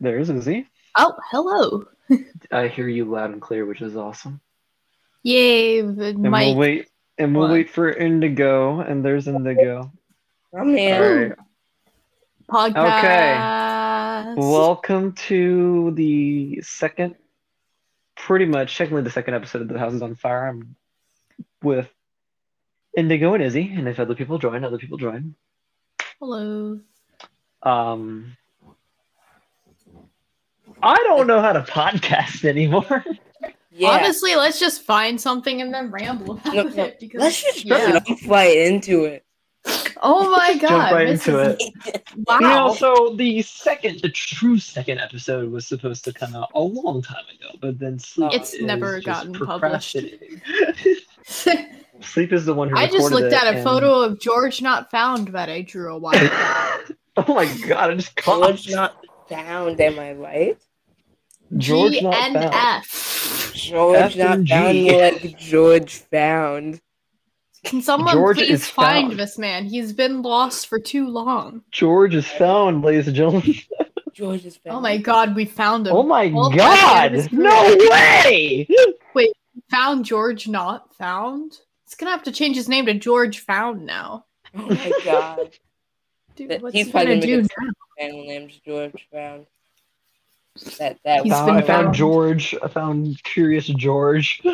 there's Izze. Oh, hello. I hear you loud and clear, which is awesome. Yay, And Mike. we'll wait. And we'll What? wait for Indigo. And there's Indigo. I'm here. All right. Podcast. Okay. Welcome to the second, pretty much, technically the second episode of The House is on Fire. I'm with Indigo and Izze, and if other people join, other people join. hello. Um, I don't know how to podcast anymore. Yeah. Honestly, let's just find something and then ramble about No, no, it. Because, Let's just yeah. jump right into it. Oh my god. Jump right into is- it. Wow. You know, so the second, the true second episode was supposed to come out a long time ago, but then Sleep It's is never just gotten published. Sleep is the one who I just looked it, at a and- photo of George not found that I drew a while ago. oh my god! I just George not found, am I right? George not found. GNF. George F not and found more like George found. Can someone George please is find found. this man? He's been lost for too long. George is found, ladies and gentlemen. George is found. Oh my god, we found him. Oh my Well, that's the end of his god! No way! Wait, found George not found? He's gonna have to change his name to George Found now. Oh my god. Dude, what's he's he gonna do gonna now? Family name's George found. That that He's Found- been I found found. George. I found Curious George.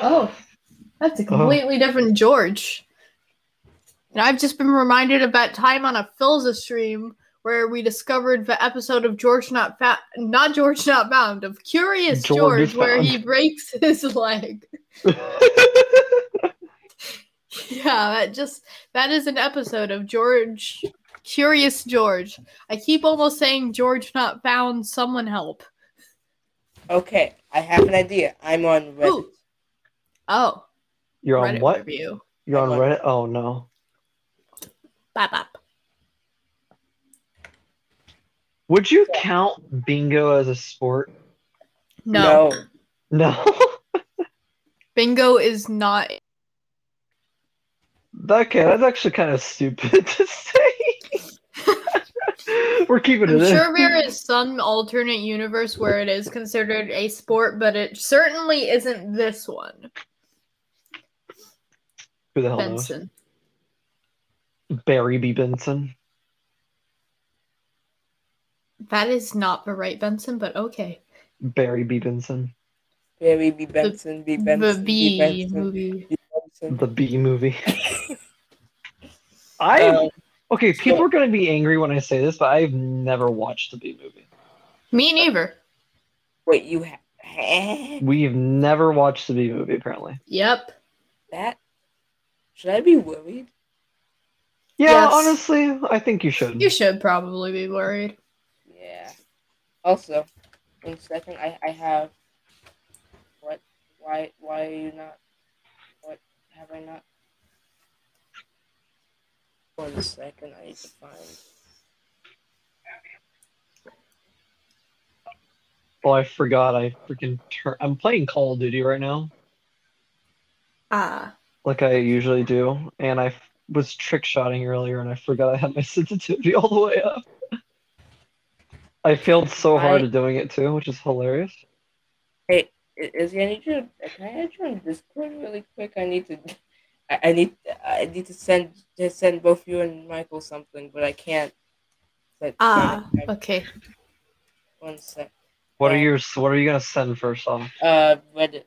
Oh, that's a uh-huh. completely different George. And I've just been reminded of that time on a Philza stream where we discovered the episode of George Not Found, not George Not Found, of Curious George George, where he breaks his leg. Yeah, that just that is an episode of George Curious George. I keep almost saying George Not Found. Someone help! Okay, I have an idea. I'm on Reddit. Ooh. Oh, You're on Reddit what? review. You're on I'm on- Reddit? Oh no. Bop, bop. Would you count bingo as a sport? No. No. bingo is not. okay, that's actually kind of stupid to say. We're keeping I'm it in. sure there is some alternate universe where it is considered a sport, but it certainly isn't this one. Who the hell knows? Barry B. Benson. That is not the right Benson, but okay. Barry B. Benson. Barry B. Benson, B. Benson, the B. B Benson, movie. B. Benson. The B movie. I Um, okay. People are gonna be angry when I say this, but I've never watched the B movie. Me neither. wait, you have? We've never watched the B movie. Apparently. Yep. that? Should I be worried? Yeah, Yes. honestly, I think you should. You should probably be worried. Yeah. Also, one second, I I have. What? Why? Why are you not? What have I not? One second, I need to find. Oh, I forgot. I freaking turn. I'm playing Call of Duty right now, Ah. like I usually do, and I f- was trick shotting earlier, and I forgot I had my sensitivity all the way up. I failed so hard I- at doing it too, which is hilarious. Hey, is Izze, I need you. Can I add you on Discord really quick? I need to. I, I need. I need to send to send both you and Michael something, but I can't. But Ah. Okay. One sec. What are your What are you gonna send first off? Uh, Reddit.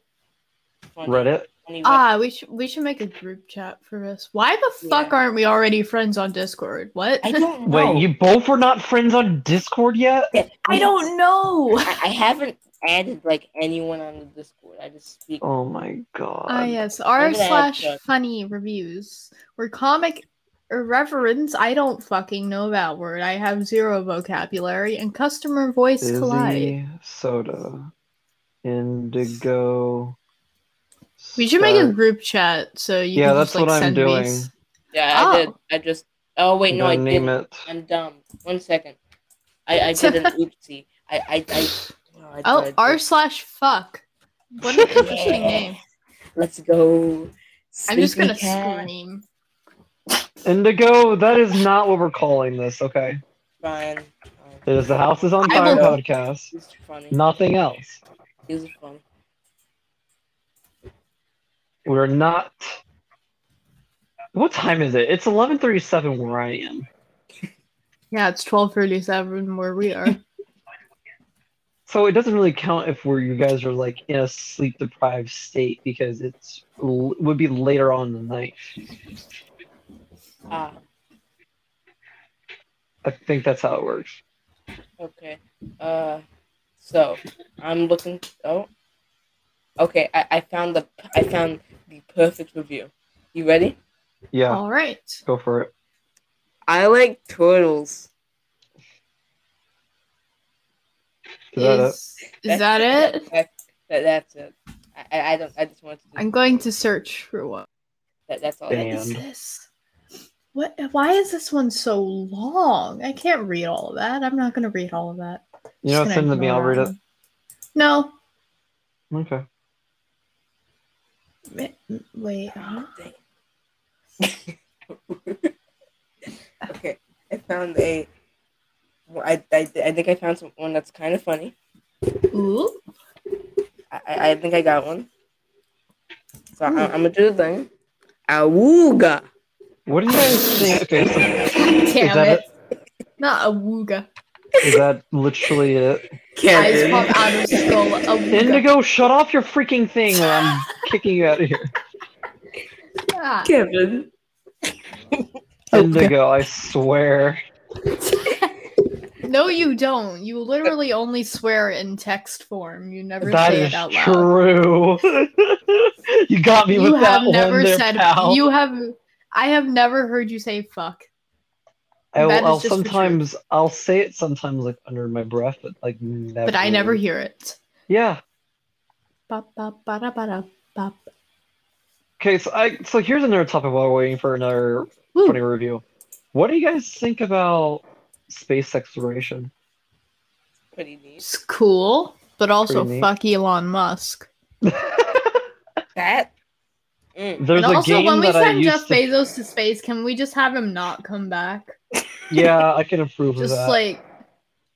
Funny- Reddit. funny Reddit. Ah, we should we should make a group chat for this. Why the fuck Yeah. aren't we already friends on Discord? What? I don't know. Wait, you both were not friends on Discord yet? Yeah, I don't know. I, I haven't added like anyone on the Discord. I just speak. Oh my god. Ah, yes. R I'm gonna add slash funny reviews. We're comic irreverence. I don't fucking know that word. I have zero vocabulary. And customer voice collide. Izze, Soda, Indigo. We should make a group chat so you Yeah, can that's just, like, what I'm send me doing. s- Yeah, I Oh. did. I just. Oh wait, no, I Gotta name didn't. it. I'm dumb. One second. I I did an oopsie. I I I. oh, I Oh, r slash fuck. What an interesting name. Let's go. I'm just gonna cat. scream. Indigo, that is not what we're calling this, okay? Fine. fine. It is the House is on Fire will- podcast. It's funny. Nothing else. It's fun. We're not. What time is it? It's 11:37 where I am. Yeah, it's twelve thirty-seven where we are. So it doesn't really count if we're you guys are like in a sleep deprived state because it's l- would be later on in the night. Ah, I think that's how it works. okay. Uh, so I'm looking. Oh, okay. I, I found the I found the perfect review. You ready? Yeah, All right. go for it. I like turtles. Is that it? Is, is that it? That, that, that's it. I, I- I don't. I just wanted to. I'm going to search for one. that, that's all. What Damn. is this? What? Why is this one so long? I can't read all of that. I'm not going to read all of that. You know, Just send it gonna to me. I'll read it. No. Okay. Wait. Huh? okay, I found a. well, I, I, I think I found some, one that's kind of funny. Ooh. I, I I think I got one. So I, hmm. I'm gonna do the thing. Awooga. What do you guys think? Okay, so Damn that it. Not a wooga. is that literally it? Eyes pop out of skull. A wooga. Indigo, shut off your freaking thing, or I'm kicking you out of here. Kevin. Indigo, I swear. No, you don't. You literally only swear in text form. You never That say it out loud. true. you got me You with that You have never there, said. pal. You have. I have never heard you say fuck. I, that is will just for sometimes I'll say it sometimes like under my breath, but like never. But I never hear it. Yeah. Okay, so I so here's another topic while we're waiting for another Woo. funny review. What do you guys think about space exploration? Pretty neat. It's cool, but also fuck Elon Musk. That. Mm. There's and a also, game when we that I send Jeff to. Bezos to space, can we just have him not come back? Yeah, I can approve of Just that. like,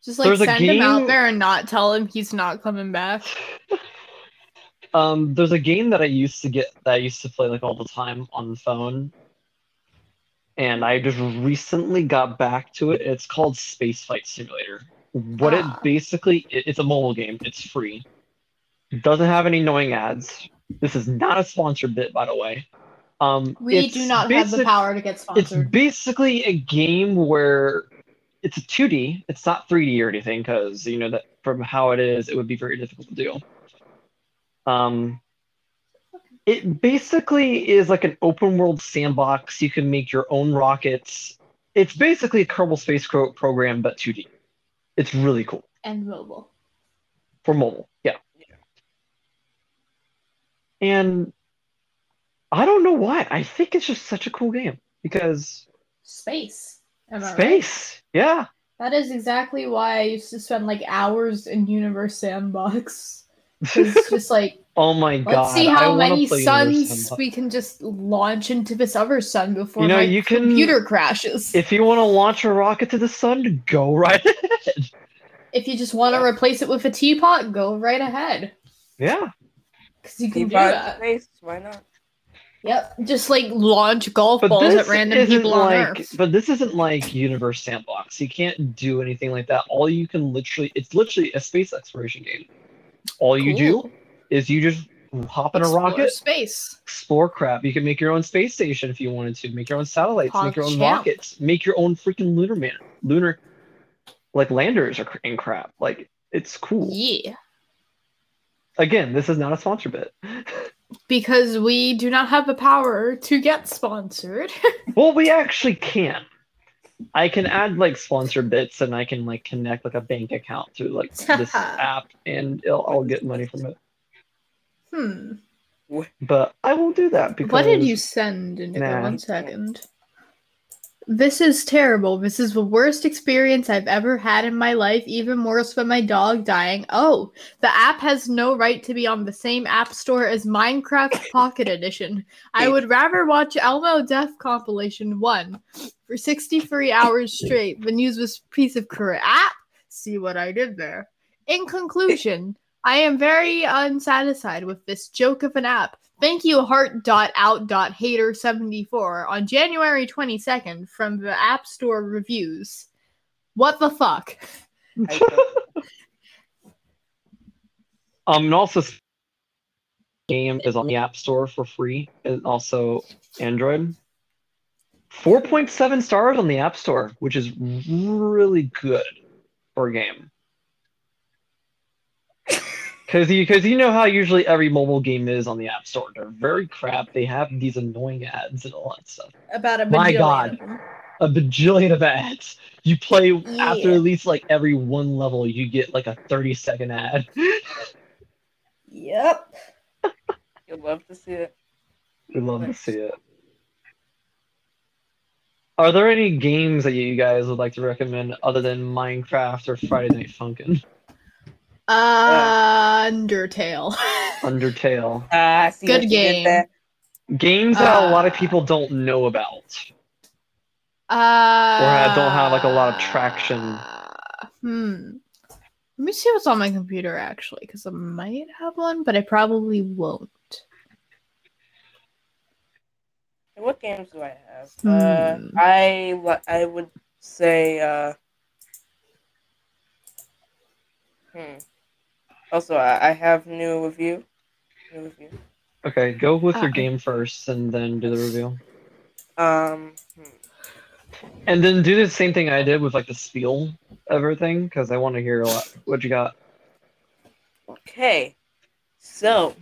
just like There's a send him out there and not tell him he's not coming back. Um, there's a game that I used to get that I used to play like all the time on the phone, and I just recently got back to it. It's called Space Flight Simulator. What Ah. it basically it, it's a mobile game. It's free. It doesn't have any annoying ads. This is not a sponsored bit, by the way. Um, We do not have the power to get sponsored. It's basically a game where it's a 2D. It's not 3D or anything because you know that from how it is, it would be very difficult to do. Um, it basically is like an open world sandbox. You can make your own rockets. It's basically a Kerbal Space program, but 2D. It's really cool and mobile. for mobile. Yeah. And I don't know why. I think it's just such a cool game because Space. I right? space. Yeah. That is exactly why I used to spend like hours in Universe Sandbox. It's just like Oh my god. let's see how wanna many suns we can just launch into this other sun before You know, my you can- computer crashes. If, If you want to launch a rocket to the sun, go right ahead. If you just want to replace it with a teapot, go right ahead. Yeah. Because you can do Teapot that. space. Why not? Yep. Just like launch golf But balls at random isn't people on Earth. but this isn't like Universe Sandbox. You can't do anything like that. All you can literally it's literally a space exploration game. All you do Cool. Is you just hop in a Explore rocket, space. explore crap. You can make your own space station if you wanted to, make your own satellites, make your own PogChamp. rockets, make your own freaking lunar man lunar like landers or and crap. Like it's cool. Yeah. Again, this is not a sponsor bit. Because we do not have the power to get sponsored. Well, we actually can. I can add like sponsor bits, and I can like connect like a bank account to like this app, and it'll, I'll get money from it. Hmm. But I won't do that because What did you send, Indigo? Nah. One second. This is terrible. This is the worst experience I've ever had in my life, even worse than my dog dying. Oh, the app has no right to be on the same app store as Minecraft Pocket Edition. I would rather watch Elmo Death Compilation 1 for 63 hours straight than use this piece of crap. See what I did there? In conclusion, I am very unsatisfied with this joke of an app. Thank you, heart.out.hater74 on January 22nd from the App Store reviews. What the fuck? Um, and also, game is on the App Store for free, and also Android. 4.7 stars on the App Store, which is really good for a game. Because you, cause you know how usually every mobile game is on the App Store. They're very crap. They have these annoying ads and all that stuff. About a My God. A bajillion of ads. You play after at least like every one level, you get like a 30 second ad. Yep. You'd love to see it. We'd love to see it. Are there any games that you guys would like to recommend other than Minecraft or Friday Night Funkin'? Undertale. Undertale. Ah, see Good what you did game. Games that a lot of Uh, people don't know about. Uh, don't have, like, a lot of traction. Hmm. Let me see what's on my computer actually, because I might have one, but I probably won't. What games do I have? Uh, Hmm. I I would say. Uh, hmm. Also, I, I have new review. New review. Okay, go with your Uh, game first and then do the review. Um. hmm. And then do the same thing I did with like the spiel everything, because I want to hear a lot. What you got? Okay. So,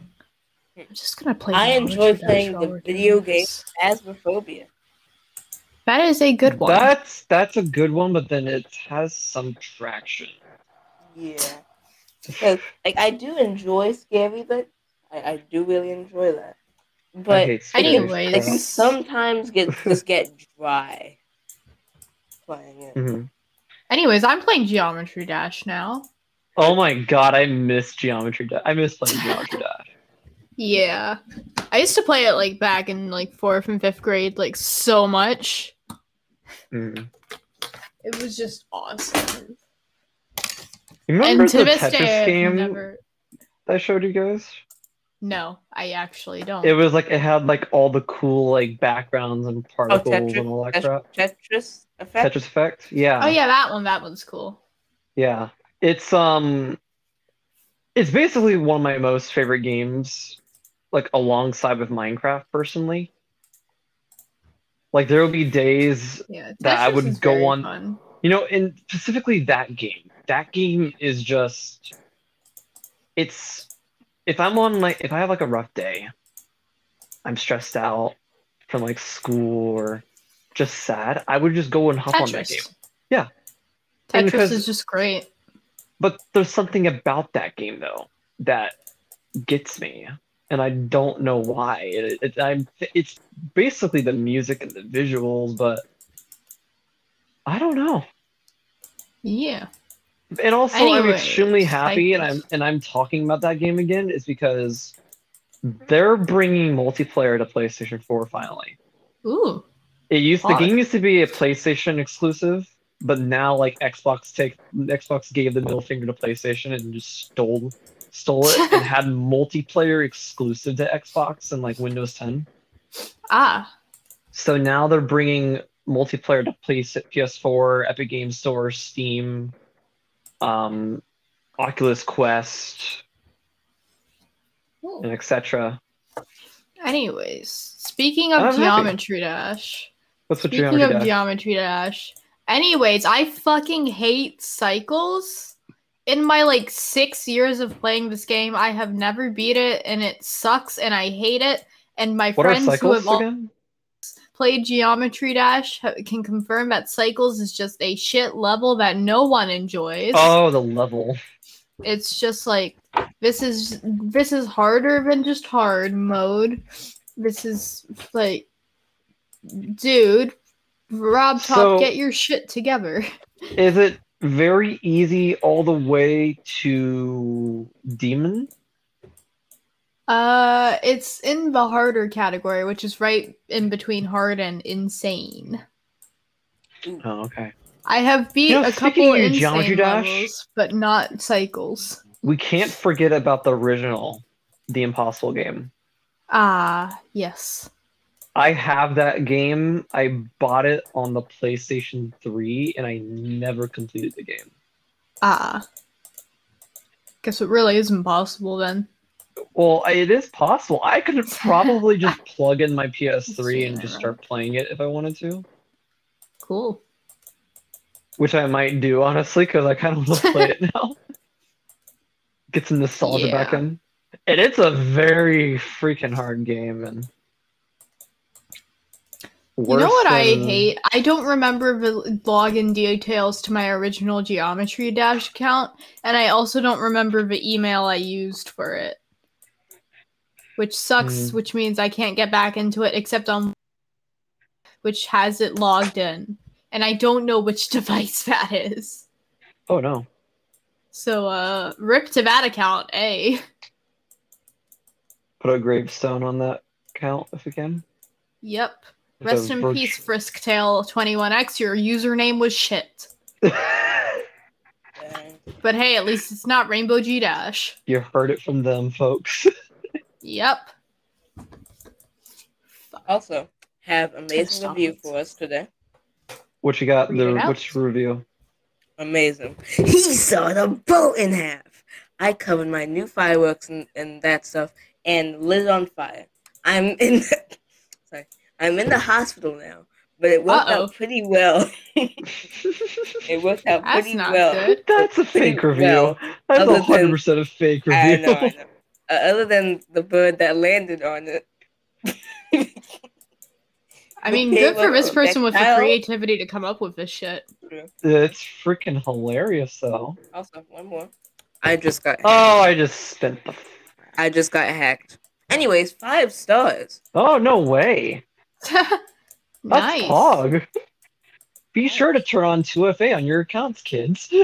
I'm just gonna play. I enjoy playing the we're video game this. Phasmophobia. That is a good one. That's that's a good one, but then it has some traction. Yeah. Because, like, I do enjoy scary, but I, I do really enjoy that. I But hate scary anyways- I crap. can sometimes get just get dry playing it. Mhm. Anyways, I'm playing Geometry Dash now. Oh my god, I miss Geometry Dash. I miss playing Geometry Dash. Yeah, I used to play it like back in like fourth and fifth grade, like so much. Mhm. It was just awesome. You remember and to the this Tetris day, I've game never. that I showed you guys? No, I actually don't. It was like it had like all the cool like backgrounds and particles Oh, Tetris, and all that Tet- crap. Tetris effect. Tetris Effect? Yeah. oh yeah, that one. That one's cool. Yeah. It's um it's basically one of my most favorite games, like alongside with Minecraft personally. Like there will be days Yeah, That I would go on- fun. You know, and specifically that game. That game is just it's if I'm on like if I have like a rough day, I'm stressed out from like school or just sad, I would just go and hop on that game. Yeah. Tetris because- is just great. But there's something about that game though that gets me, and I don't know why. It, it, I'm it's basically the music and the visuals, but I don't know. Yeah. And also, I'm extremely happy, and I'm and I'm talking about that game again is because they're bringing multiplayer to PlayStation 4 finally. Ooh. It used the game used to be a PlayStation exclusive, but now like Xbox take Xbox gave the middle finger to PlayStation and just stole stole it and had multiplayer exclusive to Xbox and like Windows 10. Ah. So now they're bringing multiplayer to PS- PS4, Epic Games Store, Steam, um, Oculus Quest, Ooh. and etc. Anyways, speaking of happy. Geometry Dash. What's with Speaking Geometry of Dash? Geometry Dash. Anyways, I fucking hate cycles. In my like six years of playing this game, I have never beat it, and it sucks, and I hate it. And my what friends who have all again? Played Geometry Dash can confirm that Cycles is just a shit level that no one enjoys. Oh, the level. It's just like this is this is harder than just hard mode. This is like, dude, RobTop, So- get your shit together. Is it very easy all the way to demon? Uh, it's in the harder category, which is right in between hard and insane. Oh, okay. I have beat You know, a couple of insane Geometry Dash- levels, but not cycles. We can't forget about the original, the Impossible game. Ah, yes. I have that game. I bought it on the PlayStation 3 and I never completed the game. Ah. Guess it really is impossible then. Well, it is possible. I could probably just plug in my PS3 and just start playing it if I wanted to, Cool. which I might do honestly because I kind of want to play it now. Get some nostalgia back in. And it's a very freaking hard game and You know what I hate? I don't remember the login details to my original Geometry Dash account, and I also don't remember the email I used for it. Which sucks, Mm. which means I can't get back into it except on which has it logged in. And I don't know which device that is. Oh no. So uh rip to that account, A. Put a gravestone on that count if we can. Yep. If Rest in peace, Frisktail21X. Your username was shit. But hey, at least it's not Rainbow G Dash. you heard it from them, folks. Yep. also, have amazing review for us today. What you got? Read it The out. which review? Amazing. He saw the boat in half. I covered my new fireworks and, and that stuff and lit it on fire. I'm in the, sorry. I'm in the hospital now, but it worked Uh-oh. out pretty well. it worked out That's pretty not well. good. That's a fake review. well, That's a hundred percent a fake review. I know, I know. Uh, other than the bird that landed on it. I mean, good for this person with the creativity to come up with this shit. It's freaking hilarious, though. Also, one more. I just got Oh, I just spent the. I just got hacked. Anyways, five stars. Oh no way! That's nice. Pog. Be sure to turn on 2FA on your accounts, kids.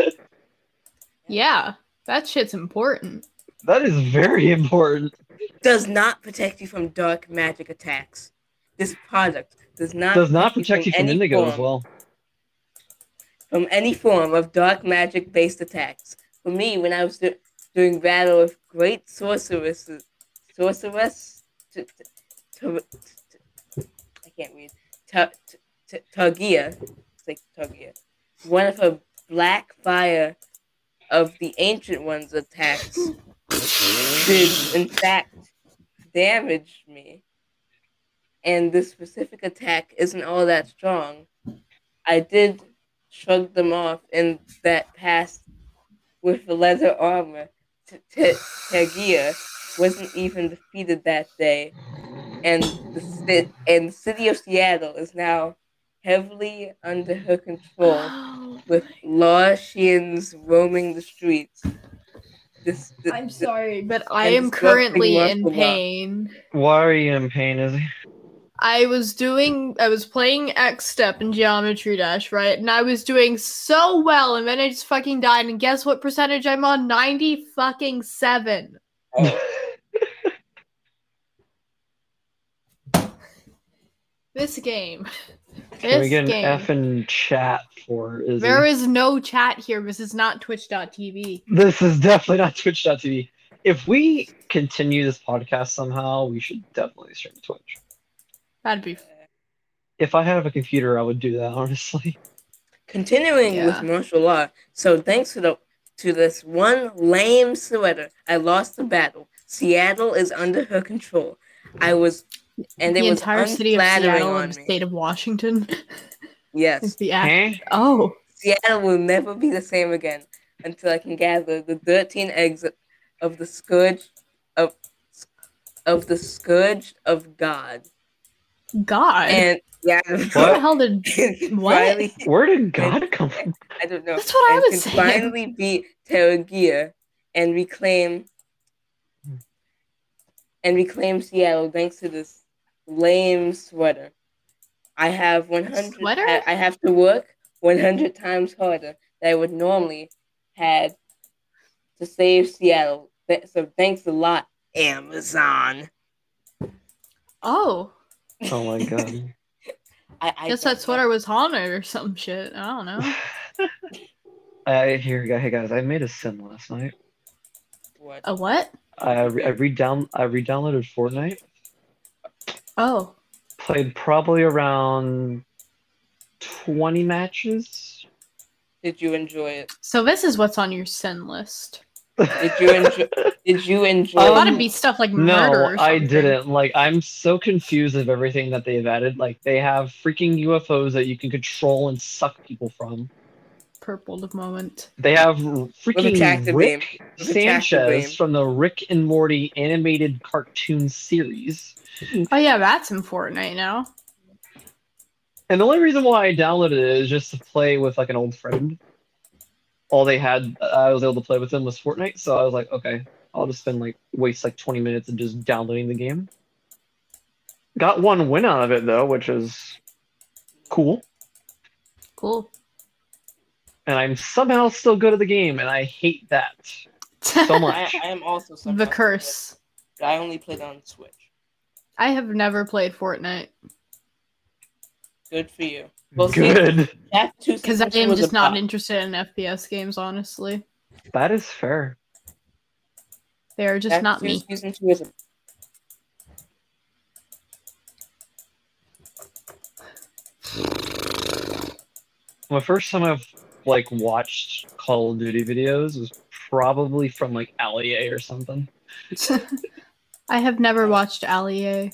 Yeah, that shit's important. That is very important. Does not protect you from dark magic attacks. This product does not Does not protect you from any Indigo form, as well. From any form of dark magic based attacks. For me, when I was do- doing battle with great sorceresses, sorceress, t- t- t- t- I can't read. Targia, t- t- Tagia, it's like Tagia. One of her black fire of the ancient ones attacks did in fact damage me. And this specific attack isn't all that strong. I did shrug them off in that past with the leather armor. T- T- Tagia wasn't even defeated that day, and the and the city of Seattle is now heavily under her control oh with Laotians roaming the streets. This, this, I'm sorry, but I am currently in pain. Why are you in pain, Izze? I was doing, I was playing X Step in Geometry Dash, right? And I was doing so well, and then I just fucking died. And guess what percentage I'm on? 90 fucking 7. oh, This game. Can we This get an game. F in chat for Izze? There is no chat here. This is not twitch.tv. This is definitely not Twitch.tv. If we continue this podcast somehow, we should definitely stream to Twitch. That'd be. If I have a computer, I would do that, honestly. Continuing Yeah. with martial law. So thanks to the to this one lame sweater, I lost the battle. Seattle is under her control. I was, and it the was entire city of Seattle and the state of Washington. Yes, the act. Hey? Oh. Seattle will never be the same again until I can gather the thirteen eggs of the scourge of of the scourge of God. God. And yeah, How the hell did. What? finally- Where did God come from? I don't know. That's what I was can saying. finally beat Terragia and reclaim hmm. and reclaim Seattle thanks to this lame sweater. I have 100 Sweater? I, I have to work 100 times harder than I would normally had to save Seattle. So thanks a lot, Amazon. Oh. Oh my god. I, I guess don't that sweater was haunted or some shit. I don't know. I here, hey guys, I made a sin last night. What? A what? I I redown I re-downloaded Fortnite. Oh, Played probably around twenty matches. Did you enjoy it? so this is what's on your sin list. Did you enjoy? did you enjoy? It Um, gotta be stuff like murder. No, or I didn't. Like, I'm so confused of everything that they've added. Like, they have freaking UFOs that you can control and suck people from. Purple the moment. They have freaking beam. Rick With a tractor beam. Sanchez from the Rick and Morty animated cartoon series. Oh yeah, that's in Fortnite now. And the only reason why I downloaded it is just to play with like an old friend. All they had uh, I was able to play with them was Fortnite, so I was like, okay, I'll just spend like waste like 20 minutes of just downloading the game. Got one win out of it though, which is cool. Cool. And I'm somehow still good at the game, and I hate that so much. I am also the somehow- curse. I only played on Switch. I have never played Fortnite Good for you. Well, Good. Because I am just not bop. interested in FPS games. Honestly, That is fair. they are just That not me. Season two is a My first time I've like watched Call of Duty videos was probably from like Ali-A or something. I have never watched Ali-A.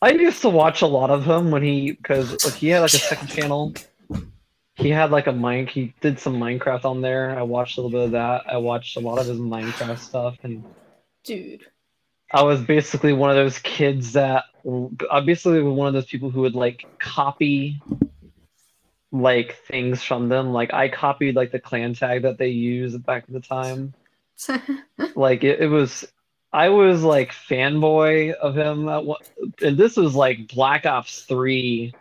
I used to watch a lot of him when he because like he had like a second channel. He had like a mic. He did some Minecraft on there. I watched a little bit of that. I watched a lot of his Minecraft stuff, and Dude. I was basically one of those kids that I basically was one of those people who would like copy like things from them. Like I copied like the clan tag that they used back in the time. Like it, it was I was like fanboy of him at one, and this was like Black Ops 3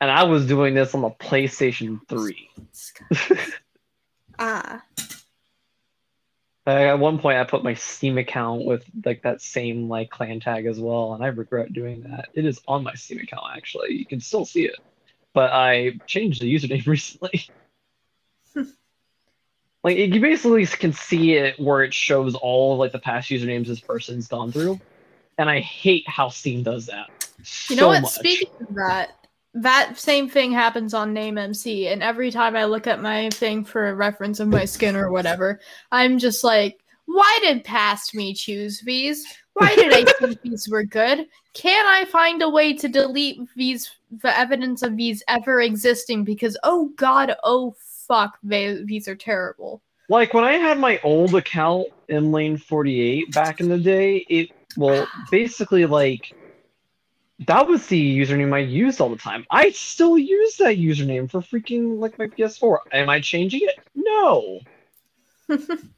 and I was doing this on the PlayStation 3. ah. Like, at one point I put my Steam account with like that same like clan tag as well, and I regret doing that. It is on my Steam account actually. You can still see it. But I changed the username recently. like you basically can see it where it shows all of like the past usernames this person's gone through. And I hate how Steam does that. You so know what? much. Speaking of that, that same thing happens on NameMC, and every time I look at my thing for a reference of my skin or whatever, I'm just like, why did past me choose these? Why did I think these were good? Can I find a way to delete these the evidence of these ever existing? Because oh god, oh fuck, they, these are terrible. Like when I had my old account in Lane 48 back in the day, it well basically like that was the username I used all the time. I still use that username for freaking like my PS4. Am I changing it? No.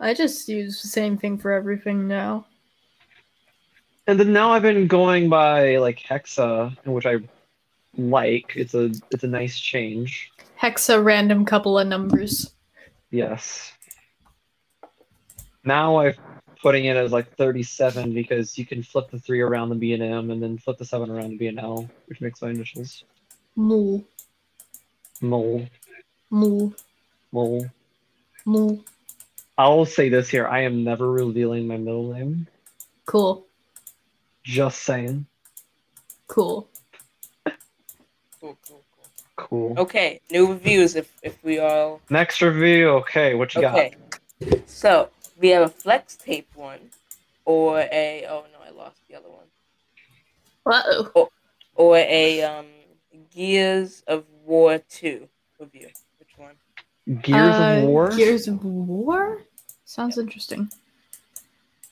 I just use the same thing for everything now. And then now I've been going by like Hexa, which I like. It's a it's a nice change. Hexa random couple of numbers. Yes. Now I'm putting it as like 37 because you can flip the three around the B and M and then flip the seven around the B and L, which makes my initials. Moo. Mole. Moo. Mole. Moo. I'll say this here. I am never revealing my middle name. Cool. Just saying. Cool. cool, cool, cool. Cool. Okay, new reviews if if we all Next review. Okay, what you got? okay. So we have a flex tape one, or a oh no, I lost the other one, Uh oh. or a um Gears of War two review. Which one? got? Gears of War. Uh, Gears of War? Sounds interesting.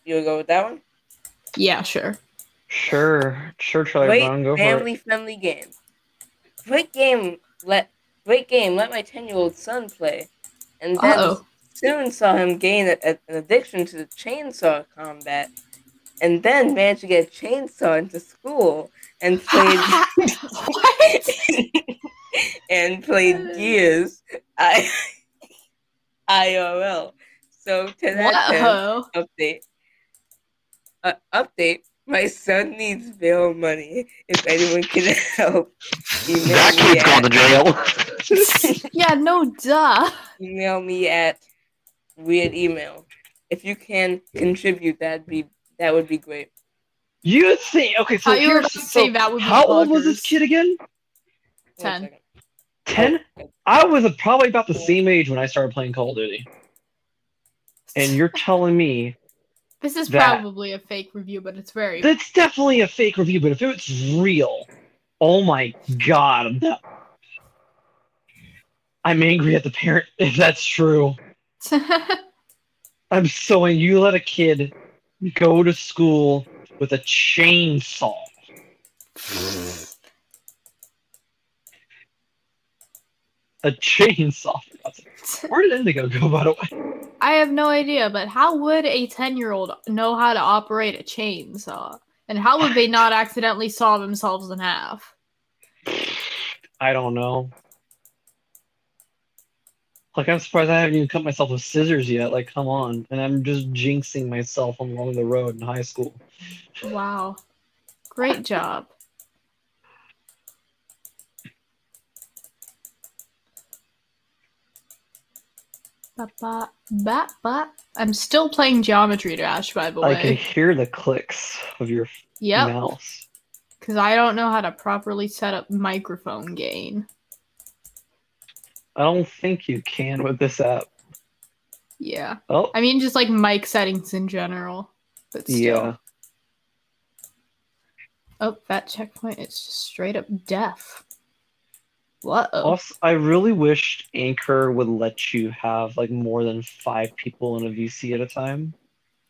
You'll go with that one. Yeah, sure. Sure. Sure, Charlie Great Brown. Go for it. family friendly game. Great game. Let great game. Let my ten year old son play, and then Uh-oh. soon saw him gain a, a- an addiction to the chainsaw combat, and then managed to get a chainsaw into school and played what? and played Gears I IRL. So to that end, Whoa. update, uh, update. My son needs bail money. If anyone can help, email That me kid's going to jail. Yeah, no duh. email me at weird email. If you can contribute, that'd be that would be great. you think? Okay, so Thought you were here's- about say so that would be how old was this kid again? One Ten. Second. Ten. I was probably about the same age when I started playing Call of Duty, and you're telling me This is that- probably a fake review, but it's very. that's definitely a fake review. But if it's real, oh my god, that- I'm angry at the parent if that's true. I'm so angry. You let a kid go to school with a chainsaw. A chainsaw. Where did Indigo go, by the way? I have no idea, but how would a 10 year old know how to operate a chainsaw? And how would they not accidentally saw themselves in half? I don't know. Like, I'm surprised I haven't even cut myself with scissors yet. Like, come on. And I'm just jinxing myself along the road in high school. Wow. Great job. Ba, ba, ba, ba. I'm still playing Geometry Dash, by the way. I can hear the clicks of your Yep, mouse. because I don't know how to properly set up microphone gain. I don't think you can with this app. Yeah. Oh, I mean, just like mic settings in general. But still. yeah. Oh, that checkpoint is just straight up death. What? Oh. Also, I really wished Anchor would let you have like more than five people in a VC at a time.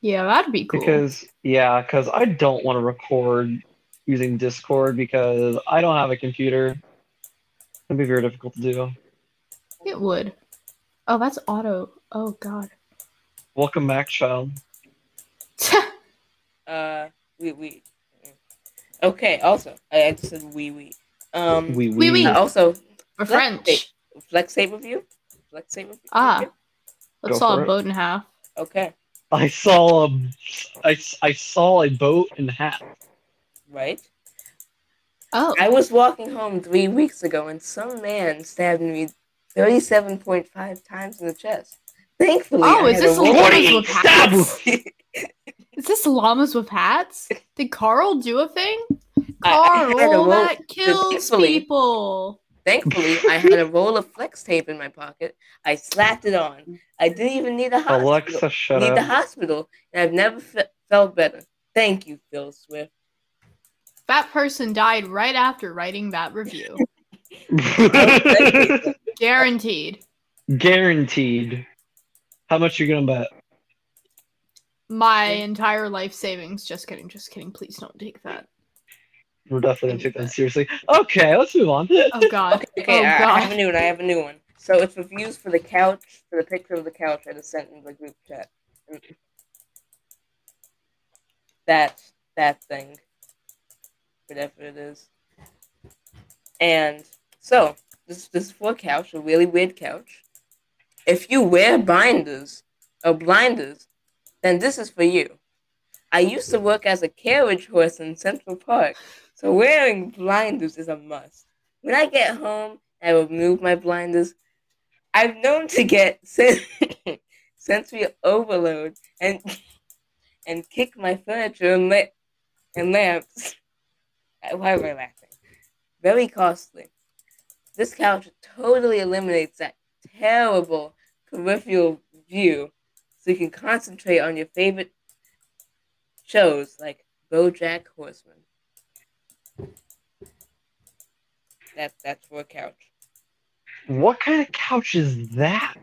Yeah, that'd be cool. Because yeah, because I don't want to record using Discord because I don't have a computer. It'd be very difficult to do. it would. Oh, that's auto. Oh God. Welcome back, child. Uh, we we. Okay. Also, I, I just said we we. Um. We Oui, oui. uh, also, For Flex French. tape. flex tape review. Flex tape review. Ah. Go Let's saw a boat in half. Okay. I saw a, I, I saw a boat in half. Right. Oh. I was walking home three weeks ago, and some man stabbed me thirty-seven point five times in the chest. Thankfully, Oh, I is had this a a roll- llamas 48 stab hats? Is this llamas with hats? Did Carl do a thing? I- I Carl, roll- that kills people. Thankfully, I had a roll of flex tape in my pocket. I slapped it on. I didn't even need a hospital. Alexa, shut need the hospital, and I've never fe- felt better. Thank you, Phil Swift. That person died right after writing that review. Guaranteed. Guaranteed. How much you gonna bet? My entire life savings. Just kidding. Just kidding. Please don't take that. We're definitely gonna take that seriously. Okay, let's move on. Oh God. Oh, okay, okay oh I, I have a new one. I have a new one. So it's reviews for the couch, for the picture of the couch I just sent in the group chat. That that thing, whatever it is. And so this this is for a couch, a really weird couch. If you wear binders or blinders, then this is for you. I used to work as a carriage horse in Central Park, so wearing blinders is a must. When I get home, I remove my blinders. I've known to get sen- sensory overload and and kick my furniture and, la- and lamps. Why am I laughing? Very costly. This couch totally eliminates that terrible peripheral view, so you can concentrate on your favorite shows like BoJack Horseman. That that's for a couch. What kind of couch is that?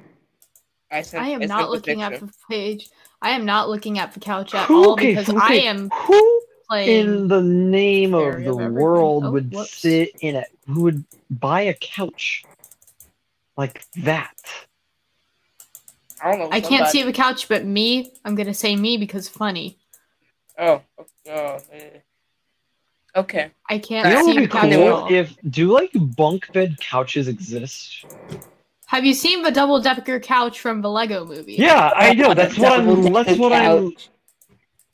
I sent. I am sent not looking at picture. the page. I am not looking at the couch at Who- all okay, because so- I am Who playing. in the name of the of world Oh, would whoops. sit in it? Who would buy a couch like that? I don't know. I can't see the couch, but me. I'm gonna say me because funny. Oh, oh, okay. I can't You know what see would the be couch at cool all. if do like bunk bed couches exist? Have you seen the double decker couch from the Lego movie? Yeah, I know. That's what I'm. That's what I'm.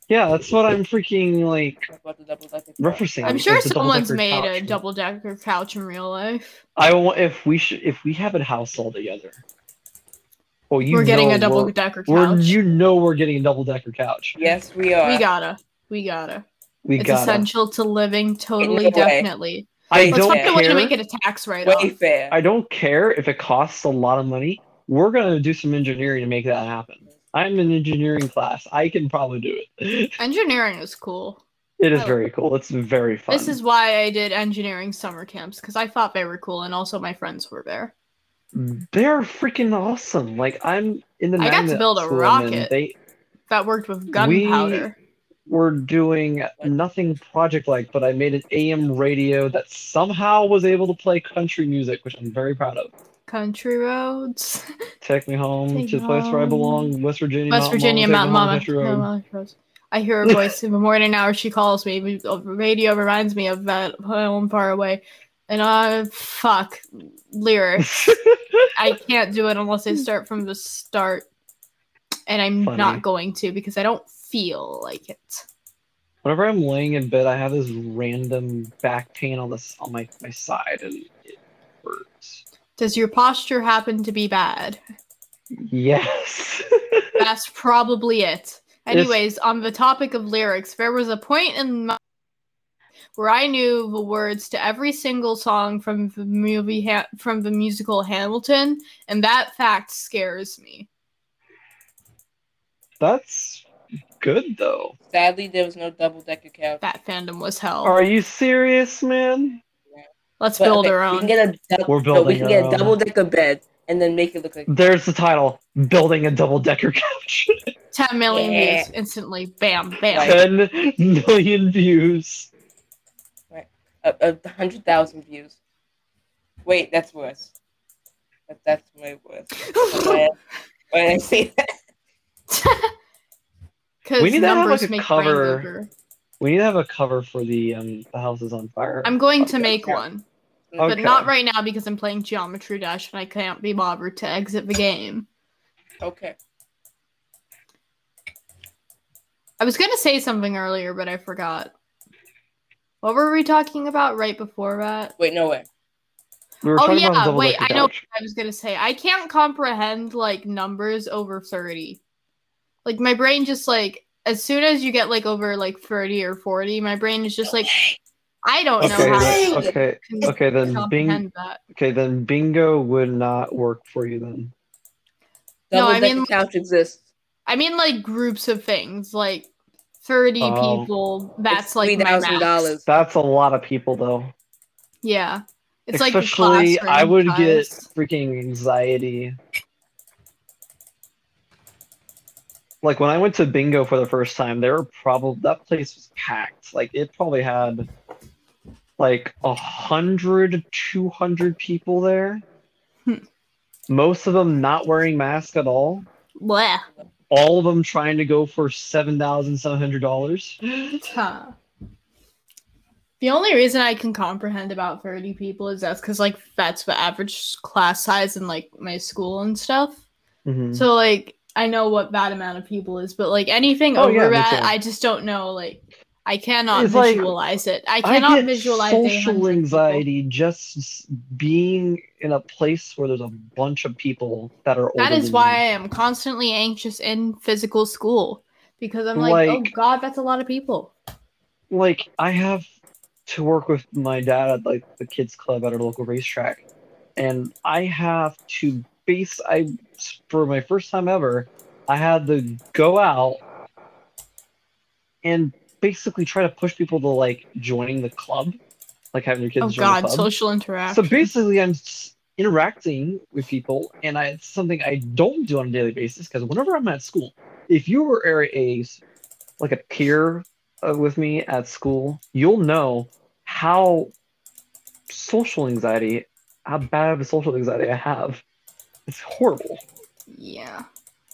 Yeah, that's what I'm freaking like the referencing. I'm sure It's a someone's double-decker made a double decker couch in real life. I want if we should if we have a house all together. Well, you we're getting a double we're- decker We're, couch. you know we're getting a double decker couch. Yes, we are. we gotta. We gotta. We it's got essential to living totally definitely. I Let's don't find a way to care. make it a tax write off. Wayfair. I don't care if it costs a lot of money. We're gonna do some engineering to make that happen. I'm in engineering class. I can probably do it. Engineering is cool. It is Oh. very cool. It's very fun. This is why I did engineering summer camps because I thought they were cool and also my friends were there. They're freaking awesome. Like I'm in the night. I got to build a school I'm in. rocket. They That worked with gunpowder. We were doing nothing project like, but I made an AM radio that somehow was able to play country music, which I'm very proud of. Country roads. Take me home Take to the place where I belong, West Virginia. West Virginia Mama, Mountain Mama. Country No. I hear her voice in the morning hour. She calls me. The radio reminds me of that home far away. And uh, fuck lyrics. I can't do it unless I start from the start, and I'm Funny. not going to because I don't feel like it. Whenever I'm laying in bed, I have this random back pain on this on my, my side, and it hurts. Does your posture happen to be bad? Yes. That's probably it. Anyways, on the topic of lyrics, there was a point in my where I knew the words to every single song from the movie ha- from the musical Hamilton, and that fact scares me. That's good though. Sadly, there was no double decker couch. That fandom was hell. Are you serious, man? Let's But, build okay, our We own. can get a dou- We're no, building we can our get own. a double decker bed and then make it look like There's the title: Building a Double Decker Couch. 10 million Yeah. views instantly. Bam, bam. Ten million views. A, a hundred thousand views. Wait, that's worse. That, that's way worse. When when I say that, Because We need to have, like, a cover. We need to have a cover for the um the house is on fire. I'm going to Okay. make one, Okay. but not right now because I'm playing Geometry Dash and I can't be bothered to exit the game. okay. I was gonna say something earlier, but I forgot. What were we talking about right before that? Wait, no way. We Oh, talking about the yeah, wait, I know- couch. I was gonna say I can't comprehend like numbers over thirty. Like my brain just like as soon as you get like over like thirty or forty, my brain is just like I don't know Okay, how then, to okay, okay. Then Bing, that. okay, then bingo would not work for you then. No, I mean- couch exists. I mean like groups of things, like thirty Oh. people. That's like my $3,000. max. That's a lot of people though. Yeah, it's like Especially, class I would rank get freaking anxiety. Like when I went to bingo for the first time, there were probably that place was packed. Like it probably had like a hundred, two hundred people there. Hmm. Most of them not wearing masks at all. Bleh. All of them trying to go for seven thousand seven hundred dollars. Huh. The only reason I can comprehend about 30 people is that's because, like, that's the average class size in, like, my school and stuff. Mhm. So, like, I know what that amount of people is, but, like, anything Oh, over yeah, that. I just don't know. Like, I cannot It's like- visualize it. I I cannot get visualize social 800 people. anxiety just being in a place where there's a bunch of people that are That is why you. I am constantly anxious in physical school because I'm like, oh god, that's a lot of people. like I have to work with my dad at like the kids club at our local racetrack, and I have to base I for my first time ever, I had to go out and basically try to push people to like joining the club, like having your kids Oh join god, the club. social interaction. So basically, I'm interacting with people, and I, it's something I don't do on a daily basis because whenever I'm at school, if you were a, a like a peer uh, with me at school, you'll know how social anxiety, how bad of a social anxiety I have. It's horrible. Yeah.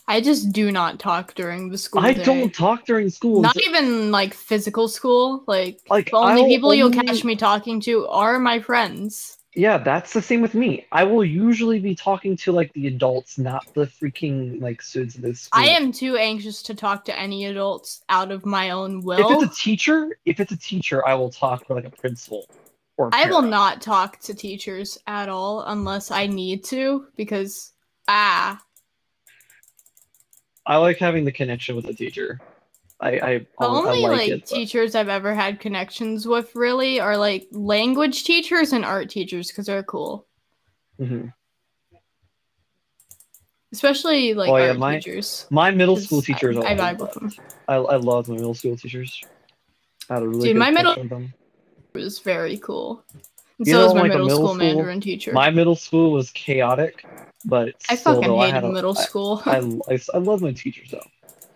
I just do not talk during the school I day. don't talk during school. Not even like physical school. Like, like the only I'll people you'll catch me talking to are my friends. Yeah, that's the same with me. I will usually be talking to like the adults, not the freaking like students of this school. I am too anxious to talk to any adults out of my own will. If it's a teacher, if it's a teacher, I will talk to like a principal or a I will not talk to teachers at all unless I need to because ah, I like having the connection with the teacher. I I, the I only like, like it. teachers I've ever had connections with really are like language teachers and art teachers because they're cool. Mhm. Especially like Oh, yeah, art my- teachers. My middle school teachers. I, I vibe with them. I, I love my middle school teachers. I had a really Dude, my middle- connection with them. It was very cool. You so know, was my like, middle, middle school, Mandarin teacher. My middle school was chaotic, but I still, fucking though, I hated a- middle I- school. I, I, I love my teachers though.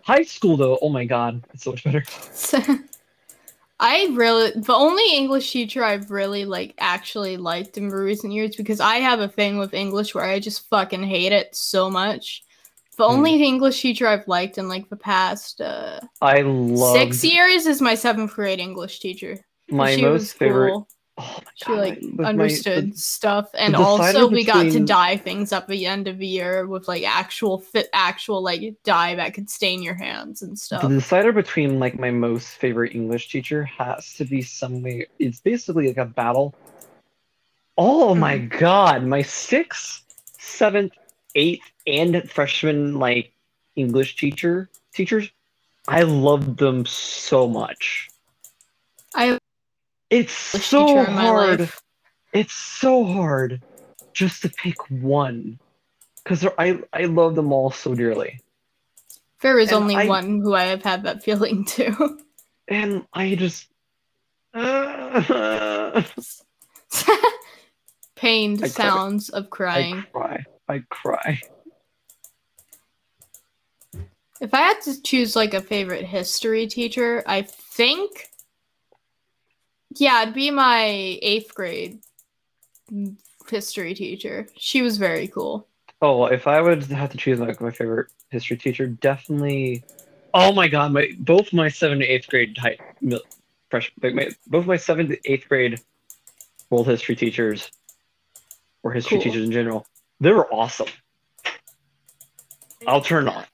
High school though, oh my god, it's so much better. I really the only English teacher I've really like actually liked in recent years because I have a thing with English where I just fucking hate it so much. The Hmm. only English teacher I've liked in like the past uh, I love six years is my seventh grade English teacher. my most favorite. cool. Oh She like with my- understood the- stuff, and also we got to dye things up at the end of the year with like actual fit, actual like dye that could stain your hands and stuff The decider between like my most favorite English teacher has to be somewhere. It's basically like a battle. Oh my Hmm. god, my sixth, seventh, eighth, and freshman like English teacher teachers, I loved them so much. It's so teacher in my hard. It's so hard just to pick one because I I love them all so dearly. There is And only I- one who I have had that feeling to. and I just I Pained I cry. sounds of crying. I cry. I cry. If I had to choose like a favorite history teacher, I think yeah, it'd be my eighth grade history teacher. She was very cool. Oh, if I would have to choose like my favorite history teacher, definitely. Oh my god, my both my seventh and eighth grade high, mil- fresh, like my, both my seventh and eighth grade world history teachers, or history Cool. teachers in general, they were awesome. I'll turn on.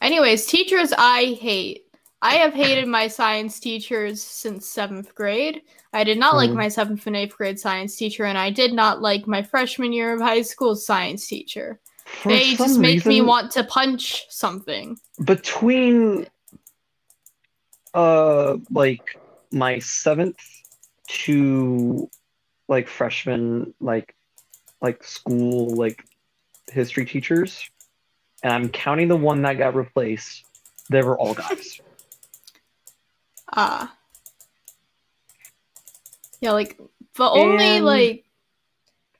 Anyways, teachers I hate. I have hated my science teachers since seventh grade. I did not like Mhm. my seventh and eighth grade science teacher, and I did not like my freshman year of high school science teacher. For they just make me want to punch something. between uh like my seventh to like freshman like like school like history teachers and i'm counting the one that got replaced they were all guys Ah. yeah, like the only And- like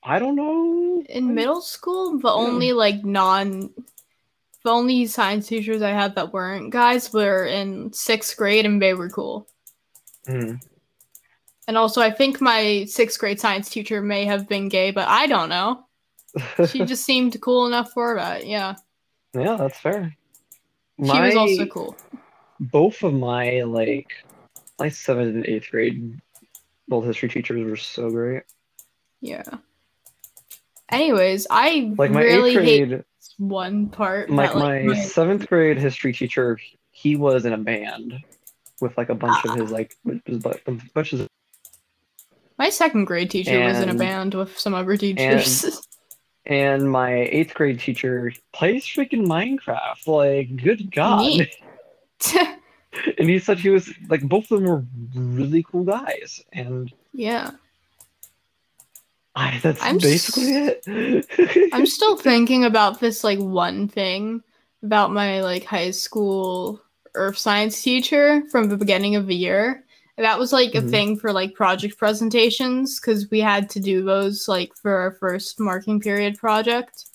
i don't know in middle school, the only like non the only science teachers I had that weren't guys were in sixth grade and they were cool. Hmm. And also I think my sixth grade science teacher may have been gay, but I don't know. She just seemed cool enough for that, yeah. yeah that's fair She was also cool. Both of my like my seventh and eighth grade world history teachers were so great Yeah. Anyways, I like my really eighth hate grade this one part. like that, my like, seventh grade history teacher, he was in a band with like a bunch of his like his bunch of My second grade teacher was in a band with some other teachers. and my eighth grade teacher plays freaking Minecraft. Like, good god! Neat. and he said he was like both of them were really cool guys, and yeah. I that's I'm s- basically it. I'm still thinking about this like one thing about my like high school earth science teacher from the beginning of the year. That was like a Mhm. thing for like project presentations because we had to do those like for our first marking period project.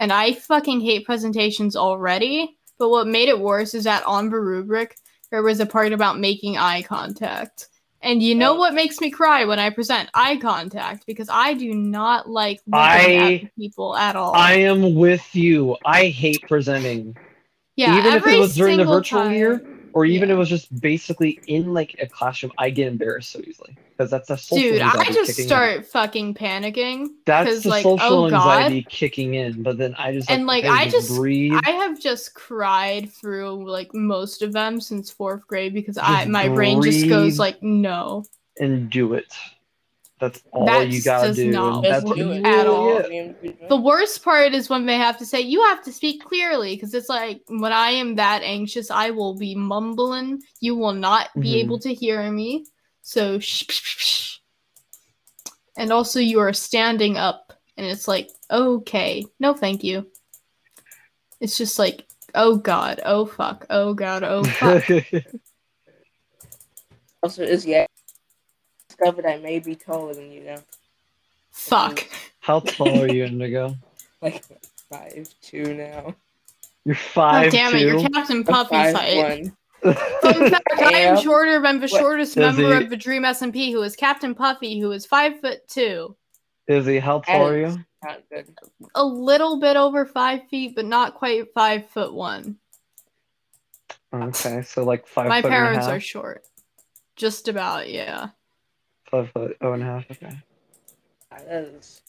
And I fucking hate presentations already. But what made it worse is that on the rubric there was a part about making eye contact. And you know Oh. what makes me cry when I present eye contact because I do not like looking I- at people at all. I am with you. I hate presenting. yeah, Even if it was during the virtual time- year, or even Yeah. it was just basically in like a classroom, I get embarrassed so easily because that's a social Dude, I just kicking in. start fucking panicking. That's 'cause, the like, social oh, God. anxiety kicking in, but then I just And, like, I just- breathe. I have just cried through like most of them since fourth grade because I my brain just goes like no. and do it. That's all That you gotta do. not that's do it. At all. it. The worst part is when they have to say you have to speak clearly because it's like when I am that anxious, I will be mumbling. You will not be Mhm. able to hear me. So shh, shh, shh, shh. and also you are standing up, and it's like okay, no, thank you. It's just like oh god, oh fuck, oh god, oh fuck. Also, is yeah. Discovered I may be taller than you now. fuck. How tall are you, Indigo? Like five two now. You're God five damn it, you're Captain Puffy's five height. one. Fun fact, I am Yeah. shorter than the What- shortest Does member he- of the Dream SMP, who is Captain Puffy, who is five foot two. Izze, how tall are you? Not good. A little bit over five feet, but not quite five foot one. Okay, so like five My foot and a parents half. are short. Just about, yeah. Five foot oh and a half. Okay. That is...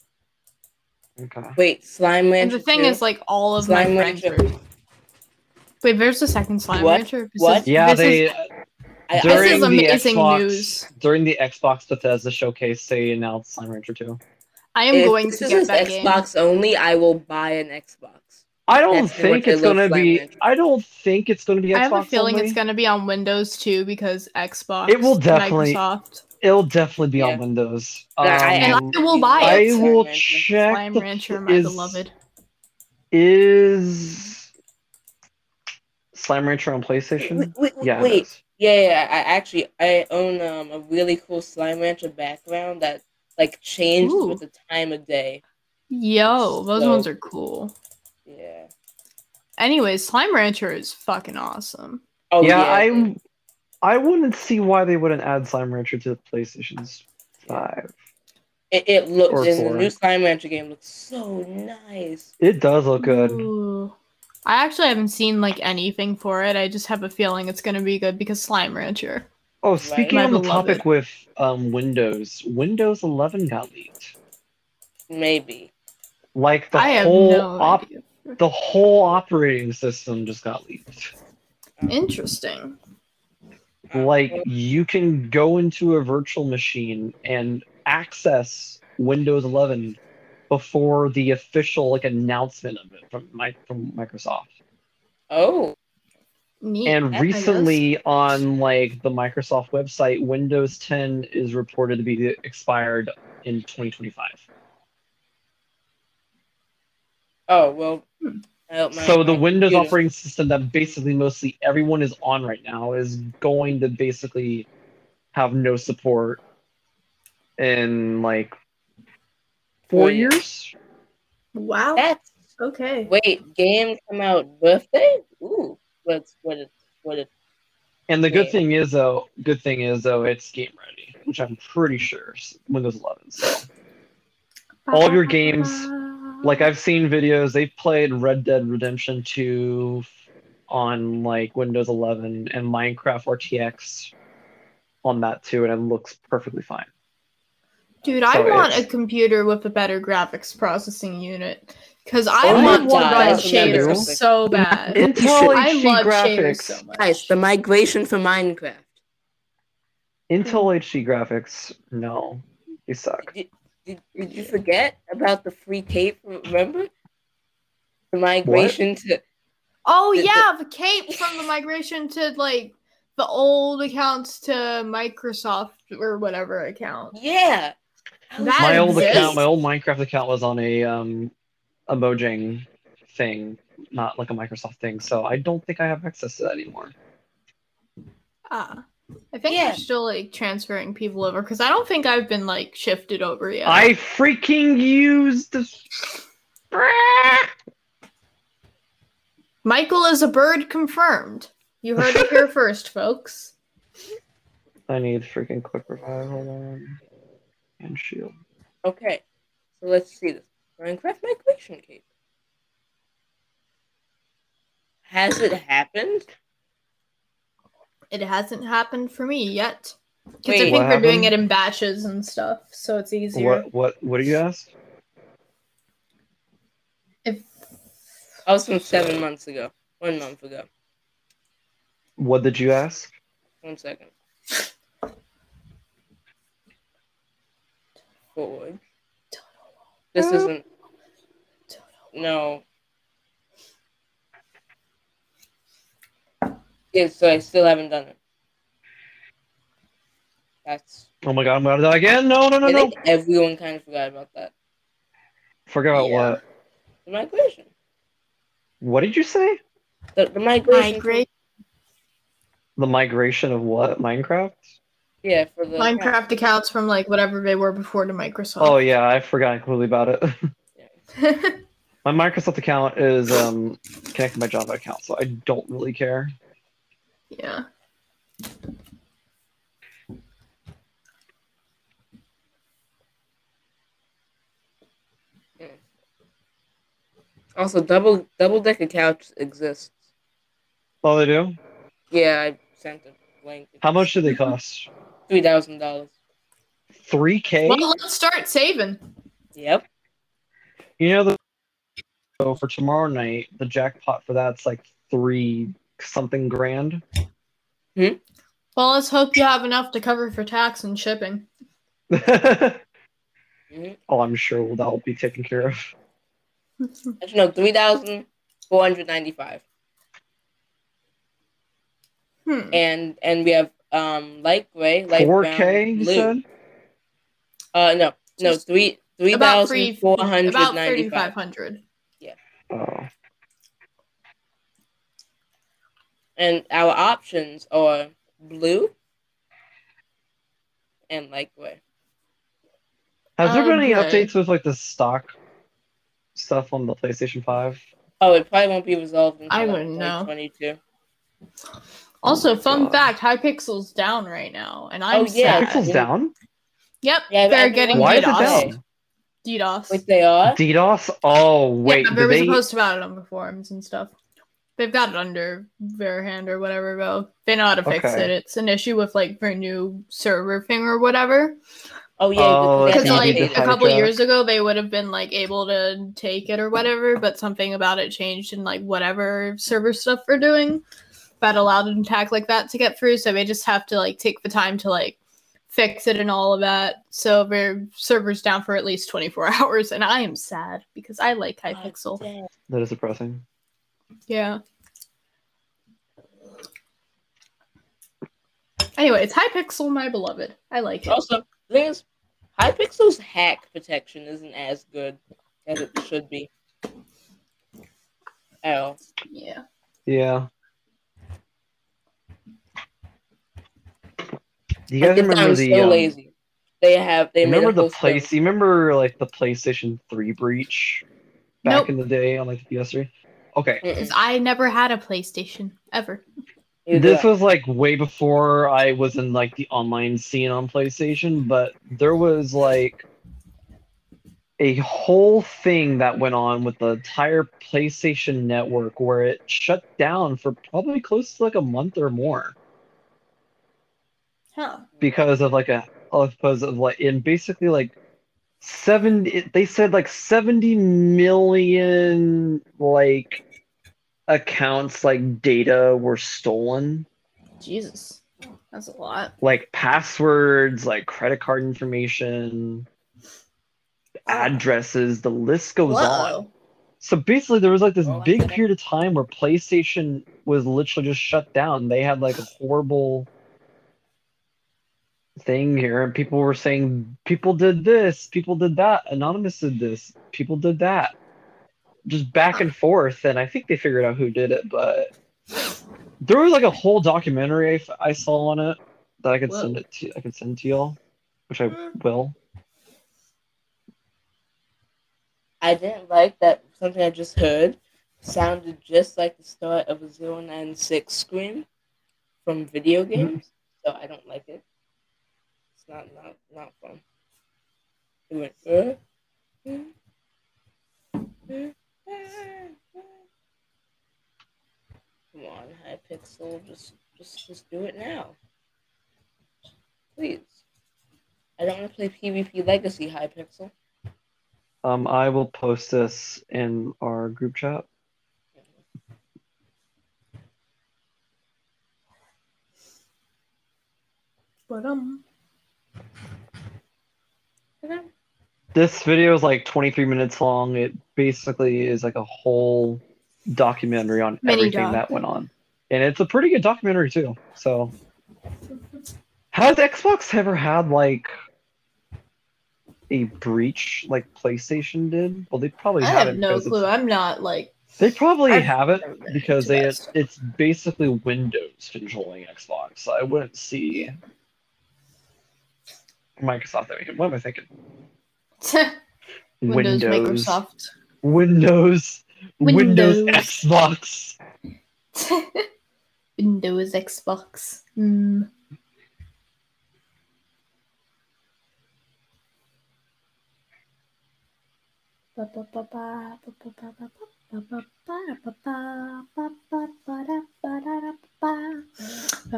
Okay. Wait, slime And rancher. the thing too? is, like, all of Slime my friends Rancher. are. Wait, there's the second Slime What? Rancher? This What? is- Yeah, this they Is, I, This during is the amazing Xbox news. during the Xbox Bethesda showcase, they announced Slime Rancher 2. I am if going this to is get that Xbox game. only, I will buy an Xbox. I don't That's think it's gonna be. Rancher. I don't think it's gonna be Xbox I have a feeling only. it's going to be on Windows too because Xbox. It will definitely- Microsoft. It'll definitely be Yeah. on Windows. But I- And Um, I will buy I it. Slime will Rancher. check. Slime Rancher, my is, beloved. Is Slime Rancher on PlayStation? Wait, wait, yeah. wait. Yeah, yeah. I actually I own um, a really cool slime rancher background that like changes Ooh. with the time of day. Yo, those So- ones are cool. Yeah. Anyways, Slime Rancher is fucking awesome. Oh yeah, yeah. I I wouldn't see why they wouldn't add Slime Rancher to the PlayStation's Five. It, it looks Or in four. the new slime rancher game looks so nice. It does look good. Ooh. I actually haven't seen like anything for it. I just have a feeling it's gonna be good because Slime Rancher. Oh, speaking My on the beloved. topic with um, Windows, Windows 11 got leaked. Maybe. Like the I whole no op- the whole operating system just got leaked. Interesting. Like you can go into a virtual machine and access Windows 11 before the official like announcement of it from my from Microsoft. Oh. Neat. And I recently on like the Microsoft website, Windows 10 is reported to be expired in 2025. Oh well. I hope my- So the Windows computer- operating system that basically mostly everyone is on right now is going to basically have no support in like four Wait. years. Wow. That's Okay. wait. Game come out birthday. Ooh. What's what it what it And the good thing is though, good thing is though, it's game ready, which I'm pretty sure is Windows 11. So all of your games, like I've seen videos, they've played Red Dead Redemption 2 on like Windows 11 and Minecraft RTX on that too, and it looks perfectly fine. Dude, I So want a computer with a better graphics processing unit because I Oh want to God, run shaders so bad. Intel I HD love shaders graphics. so much. guys? The migration for Minecraft. Intel HD graphics, no, they suck. Did, did, did you forget about the free cape? Remember the migration to Oh The- the- yeah, the cape from the migration to like the old accounts to Microsoft or whatever account. yeah. How That my old exists? account, my old Minecraft account was on a um a Mojang thing, not like a Microsoft thing. So I don't think I have access to that anymore. Ah. I think Yeah. they're still like transferring people over because I don't think I've been like shifted over yet. I freaking used. Michael is a bird confirmed. You heard it here first, folks. I need freaking quick revive. Hold on. And shield. Okay, so let's see this Minecraft migration cape. Has it happened? it hasn't happened for me yet. Because I Wait. think What we're doing it in batches and stuff, so it's easier. What what what do you ask? If I was from seven months ago. One month ago. What did you ask? One second. Forward. This isn't. No. Yeah, so I still haven't done it. That's. Oh my god, I'm gonna die again. No, no, no, I no. think everyone kind of forgot about that. Forget about Yeah. what? The migration. What did you say? The, the migration. migrate The migration of what? Minecraft? Yeah, for the Minecraft accounts from like whatever they were before to Microsoft. Oh yeah, I forgot completely about it. my Microsoft account is um connected to my Java account, so I don't really care. yeah. Also, double double decker couch exists. Oh, they do. Yeah, I sent a link. How much do they cost? Three thousand dollars. Three K. Well, let's start saving. Yep. You know the so for tomorrow night, the jackpot for that's like three something grand. Hmm. Well, let's hope you have enough to cover for tax and shipping. oh, Mhm. I'm sure that'll be taken care of. Actually, no, three thousand four hundred ninety-five. Hmm. And and we have um light gray, light Four brown, K, you blue. said? Uh, no, no, Just three three About thousand three, four hundred about thirty-five ninety-five. hundred. Oh. And our options are blue and light gray. Has there been any Okay. updates with like the stock stuff on the PlayStation 5? Oh, it probably won't be resolved until I wouldn't know. 2022. Also, Oh fun God. fact: Hypixel's down right now, and I'm Oh, yeah. sad. Pixel's down? Yep, Yeah, they're everyone- getting Why is it DDoS. down? DDoS. Wait, they are? Uh, DDoS? Oh, wait. yeah, there did was they... a post about it on the forums and stuff. They've got it under their hand or whatever, though. They know how to fix Okay. it. It's an issue with like their new server thing or whatever. Oh, yeah. Oh, because Because they Yeah, have like you to did a couple hijack. years ago, they would have been like able to take it or whatever, but something about it changed in like whatever server stuff they're doing that allowed an attack like that to get through. So they just have to like take the time to like fix it and all of that. So their server's down for at least 24 hours, and I am sad because I like Hypixel. That is depressing. Yeah. Anyway, it's Hypixel, my beloved. I like it. Also, the thing is, Hypixel's hack protection isn't as good as it should be. Oh, Yeah. Yeah. Do you guys they remember the so um, lazy. They have they remember a the place thing. you remember like the PlayStation 3 breach back Nope. in the day on like the PS3? Okay. Because I never had a PlayStation ever. This was like way before I was in like the online scene on PlayStation, but there was like a whole thing that went on with the entire PlayStation network where it shut down for probably close to like a month or more Huh. because of like a because of like in basically like seven it- they said like 70 million like accounts like data were stolen Jesus. That's a lot. like passwords, like credit card information, ah. addresses, the list goes on. So basically, there was like this oh, that's big period of time where PlayStation was literally just shut down. They had like a horrible thing here, and people were saying people did this, people did that, Anonymous did this, people did that. Just back and forth, and I think they figured out who did it, but there was like a whole documentary I, f- I saw on it that I could Whoa. send it to I could send to y'all, which I will. I didn't like that something I just heard sounded just like the start of a 096 scream from video Mm-hmm. games, so I don't like it. It's not not not fun. It went. "Uh, uh, uh, uh, uh." Come on, Hypixel, just Just just do it now. Please. I don't want to play PvP Legacy Hypixel. Um, I will post this in our group chat. But um, Okay. This video is like 23 minutes long. It basically is like a whole documentary on Mini everything doc. that went on. And it's a pretty good documentary too. So has Xbox ever had like a breach like PlayStation did? Well, they probably I haven't have no clue. I'm not like They probably I've haven't because they it's basically Windows controlling Xbox. So I wouldn't see Microsoft. I mean, what am I thinking? Windows, Microsoft. Windows, Windows, Windows. Xbox. Windows, Xbox. Mm.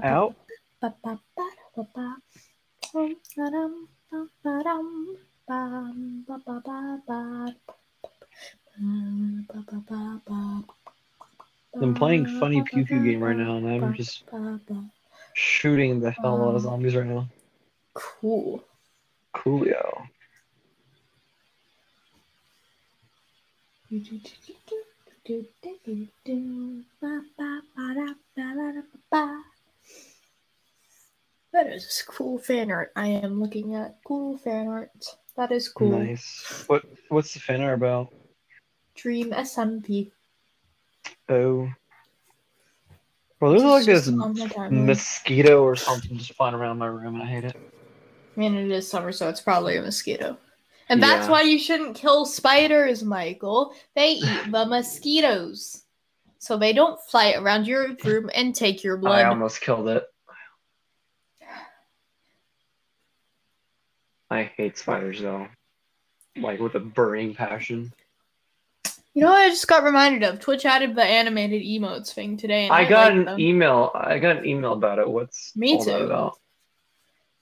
Out. I'm playing funny pew pew game right now, and I'm just shooting the hell out of zombies right now. Cool. Coolio. That is cool fan art I am looking at. Cool fan art. That is cool. Nice. What What's the fan art about? Dream SMP. Oh. Well, there's like this on my timeline. mosquito or something just flying around my room, and I hate it. I mean, it is summer, so it's probably a mosquito. And that's Yeah. why you shouldn't kill spiders, Michael. They eat the mosquitoes. So they don't fly around your room and take your blood. I almost killed it. I hate spiders though. Like with a burning passion. You know what I just got reminded of? Twitch added the animated emotes thing today. And I, I got an them. email. I got an email about it. What's Me too. about?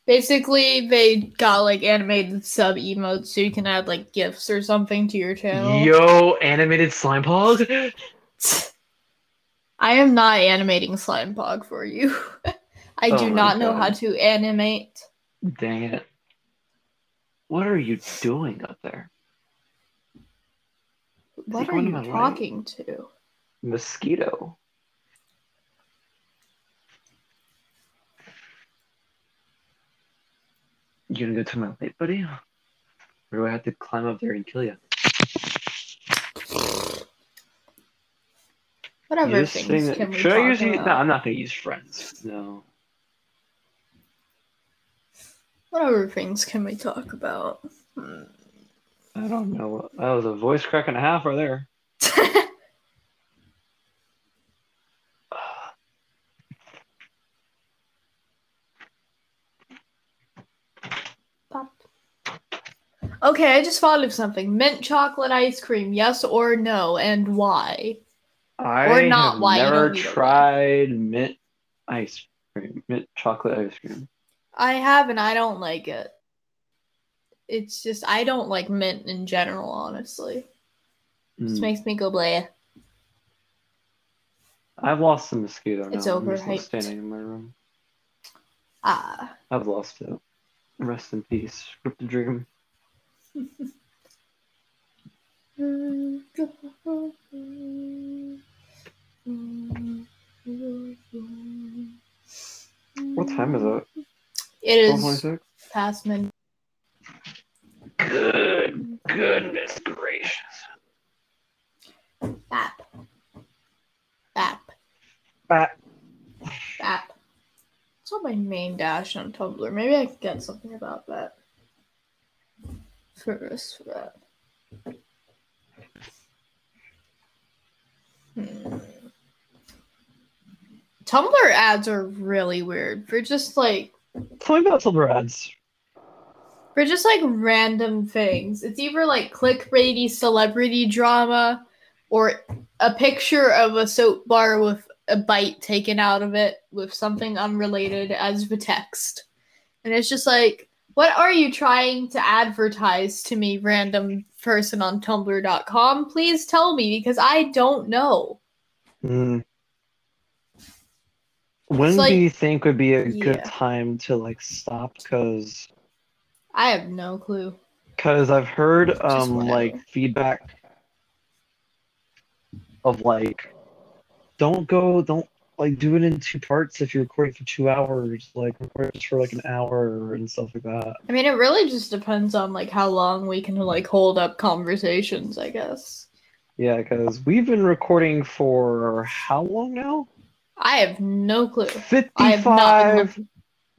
Basically, they got like animated sub emotes so you can add like gifs or something to your channel. Yo, animated slime pog. I am not animating slime pog for you. I Oh do not know how to animate. Dang it! What are you doing up there? What are you my light? talking to? Mosquito. You gonna go to my late, buddy? Or do I have to climb up there and kill you? Whatever things that- can we Should I use? No, I'm not gonna use friends. No. Whatever things can we talk about? Hmm. I don't know. That was a voice crack and a half right there. Pop. Okay, I just thought of something. Mint chocolate ice cream, yes or no, and why? I not have why, never don't need a why. tried mint ice cream, mint chocolate ice cream. I have and I don't like it. It's just I don't like mint in general, honestly. It just Mm. makes me go bleh. I've lost the mosquito now. It's I'm overhyped. standing in my room. Ah. I've lost it. Rest in peace. The dream. What time is it? It is 12:26? past mid. Good goodness gracious. Bap. Bap. Bat. Bap. It's on my main dash on Tumblr. Maybe I could get something about that. For us for that. Hmm. Tumblr ads are really weird. They're just like Tell me about silver ads. they're just like random things. It's either like clickbaity celebrity drama or a picture of a soap bar with a bite taken out of it with something unrelated as the text. And it's just like, what are you trying to advertise to me, random person on Tumblr.com? Please tell me because I don't know. Mm. When like- do you think would be a good time to like stop? Because I have no clue. because I've heard um like feedback of like don't go don't like do it in two parts if you're recording for two hours like record just for like an hour and stuff like that I mean, it really just depends on like how long we can like hold up conversations, I guess. yeah because we've been recording for how long now I have no clue. I have 55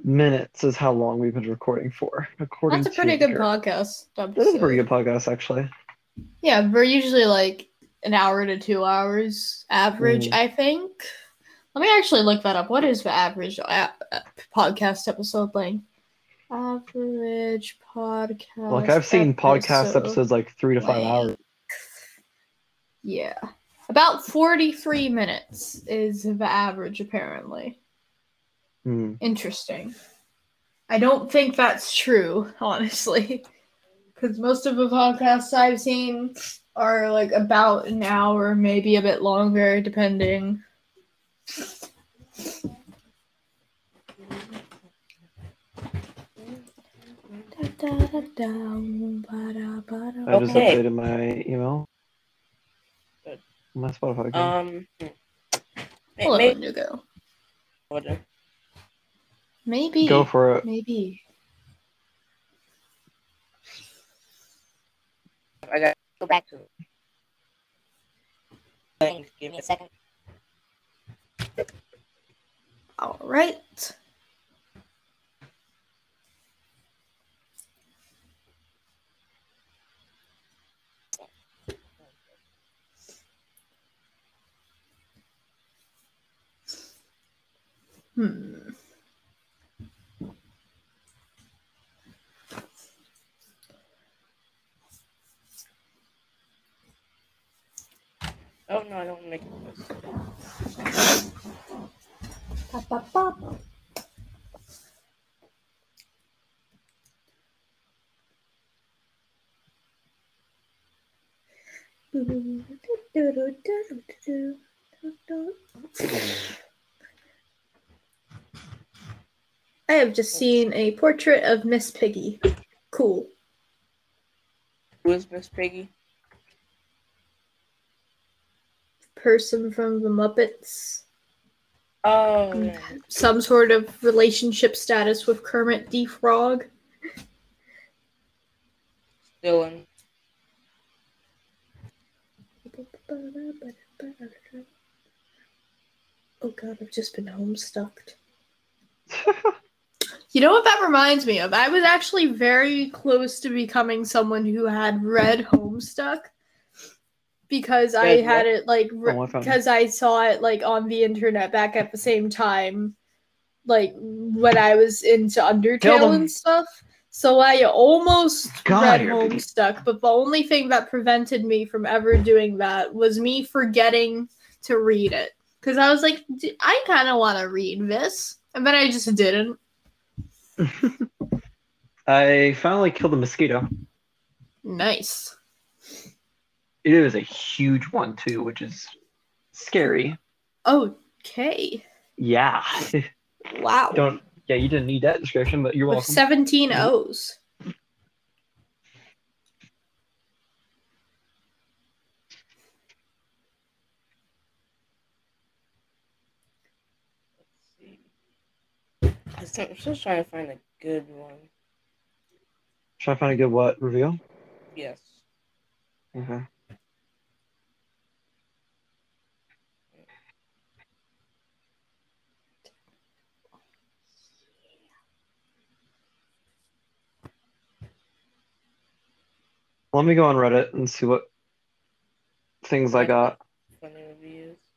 minutes is how long we've been recording for according That's a pretty good here. podcast. that is a pretty good podcast actually Yeah, we're usually like an hour to two hours average, Mm. I think. Let me actually look that up. What is the average uh, podcast episode length? Average podcast. like i've seen podcast episode episodes like three to five hours Yeah. About 43 minutes is the average, apparently. Hmm. Interesting. I don't think that's true, honestly. Because most of the podcasts I've seen are like about an hour, maybe a bit longer, depending. I just Okay. updated my email. Good. My Spotify account. Um. May- Hello, may- Indigo. order. Maybe. Go for it. Maybe. I got to go back to it. Give me a second. All right. Hmm. Oh no, I don't want to make it this. Ba, ba, ba, ba. I have just seen a portrait of Miss Piggy. Cool. Who is Miss Piggy? Person from the Muppets. Oh, yeah. Some sort of relationship status with Kermit the Frog. Dylan. Oh god, I've just been homestucked. You know what that reminds me of? I was actually very close to becoming someone who had read Homestuck because I had it like re- I found it. because I saw it like on the internet back at the same time, like when I was into Undertale and stuff. So I almost God, read. Homestuck, but the only thing that prevented me from ever doing that was me forgetting to read it because I was like, "D- I kind of want to read this, and then I just didn't. I finally killed a mosquito. Nice. It is a huge one too, which is scary. Okay. Yeah. Wow. Don't. Yeah, you didn't need that description, but you're With welcome. 17 O's. I'm still- trying to find a good one. Try to find a good what reveal. Yes. Okay. Let me go on Reddit and see what things I got.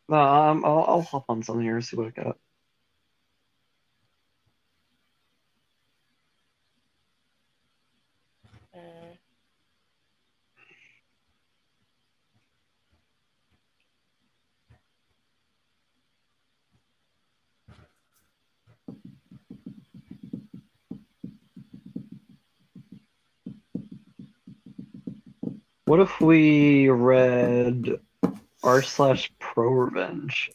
No, um, I'll, I'll hop on something here and see what I got. What if we read r slash pro revenge?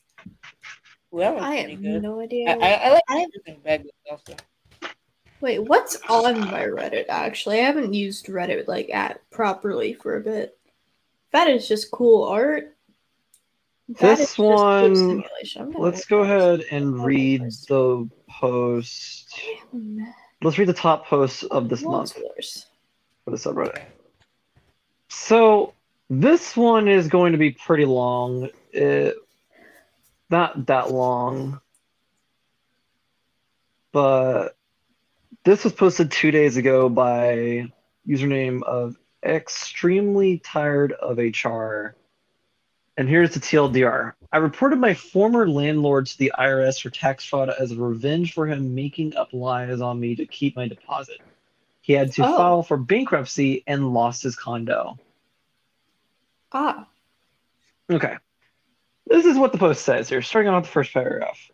Well, I have good. no idea. I, I like I- using Begley also. Wait, what's on my Reddit actually? I haven't used Reddit like at properly for a bit. That is just cool art. That This is just good one- simulation. Let's go ahead and read the post. Damn, Let's read the top posts of this month monsters. for the subreddit. So this one is going to be pretty long. It, not that long, but this was posted two days ago by username of extremely tired of HR. And here's the TLDR. I reported my former landlord to the IRS for tax fraud as a revenge for him making up lies on me to keep my deposit. He had to Oh. file for bankruptcy and lost his condo. Ah, Okay. This is what the post says here, starting off the first paragraph.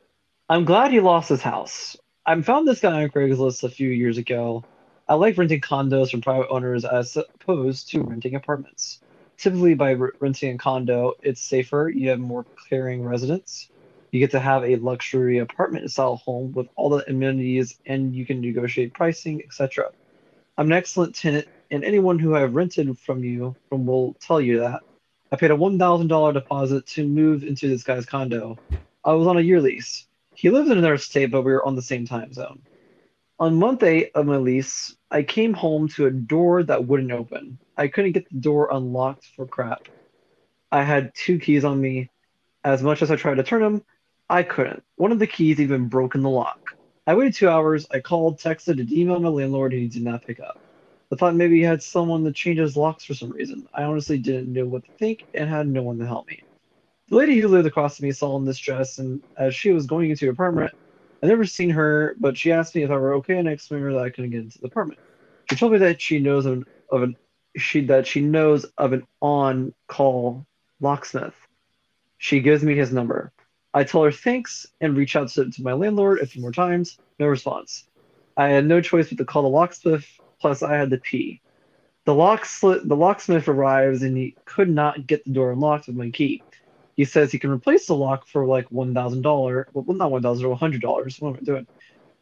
I'm glad he lost his house. I found this guy on Craigslist a few years ago. I like renting condos from private owners as opposed to renting apartments. Typically, by r- renting a condo, it's safer, you have more caring residents. You get to have a luxury apartment style home with all the amenities, and you can negotiate pricing, etc. I'm an excellent tenant, and anyone who I've rented from you from will tell you that. I paid a $1,000 deposit to move into this guy's condo. I was on a year lease. He lives in another state, but we were on the same time zone. On month eight of my lease, I came home to a door that wouldn't open. I couldn't get the door unlocked for crap. I had two keys on me. As much as I tried to turn them, I couldn't. One of the keys even broke in the lock. I waited two hours. I called, texted, and emailed my landlord, and he did not pick up. I thought maybe he had someone to change his locks for some reason. I honestly didn't know what to think and had no one to help me. The lady who lived across from me saw in this dress, and as she was going into her apartment, I never seen her, but she asked me if I were okay, and I explained her that I couldn't get into the apartment. She told me that she knows of an, of an she that she knows of an on-call locksmith. She gives me his number. I tell her thanks and reach out to, to my landlord a few more times. No response. I had no choice but to call the locksmith. Plus, I had. The slit, the locksmith arrives and he could not get the door unlocked with my key. He says he can replace the lock for like one thousand dollar. Well, not one thousand, one hundred dollars. What am I doing?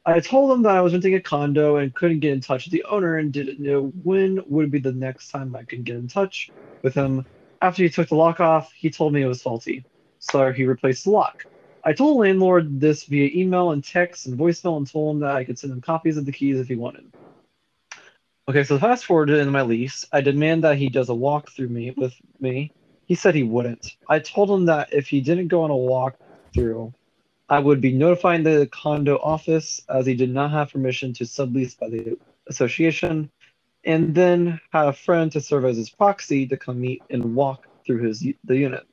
I told him that I was renting a condo and couldn't get in touch with the owner and didn't know when would be the next time I could get in touch with him. After he took the lock off, he told me it was faulty, so he replaced the lock. I told landlord this via email and text and voicemail and told him that I could send him copies of the keys if he wanted. Okay, so fast forward in my lease, I demand that he does a walk through me with me. He said he wouldn't. I told him that if he didn't go on a walk through, I would be notifying the condo office as he did not have permission to sublease by the association, and then had a friend to serve as his proxy to come meet and walk through his the unit.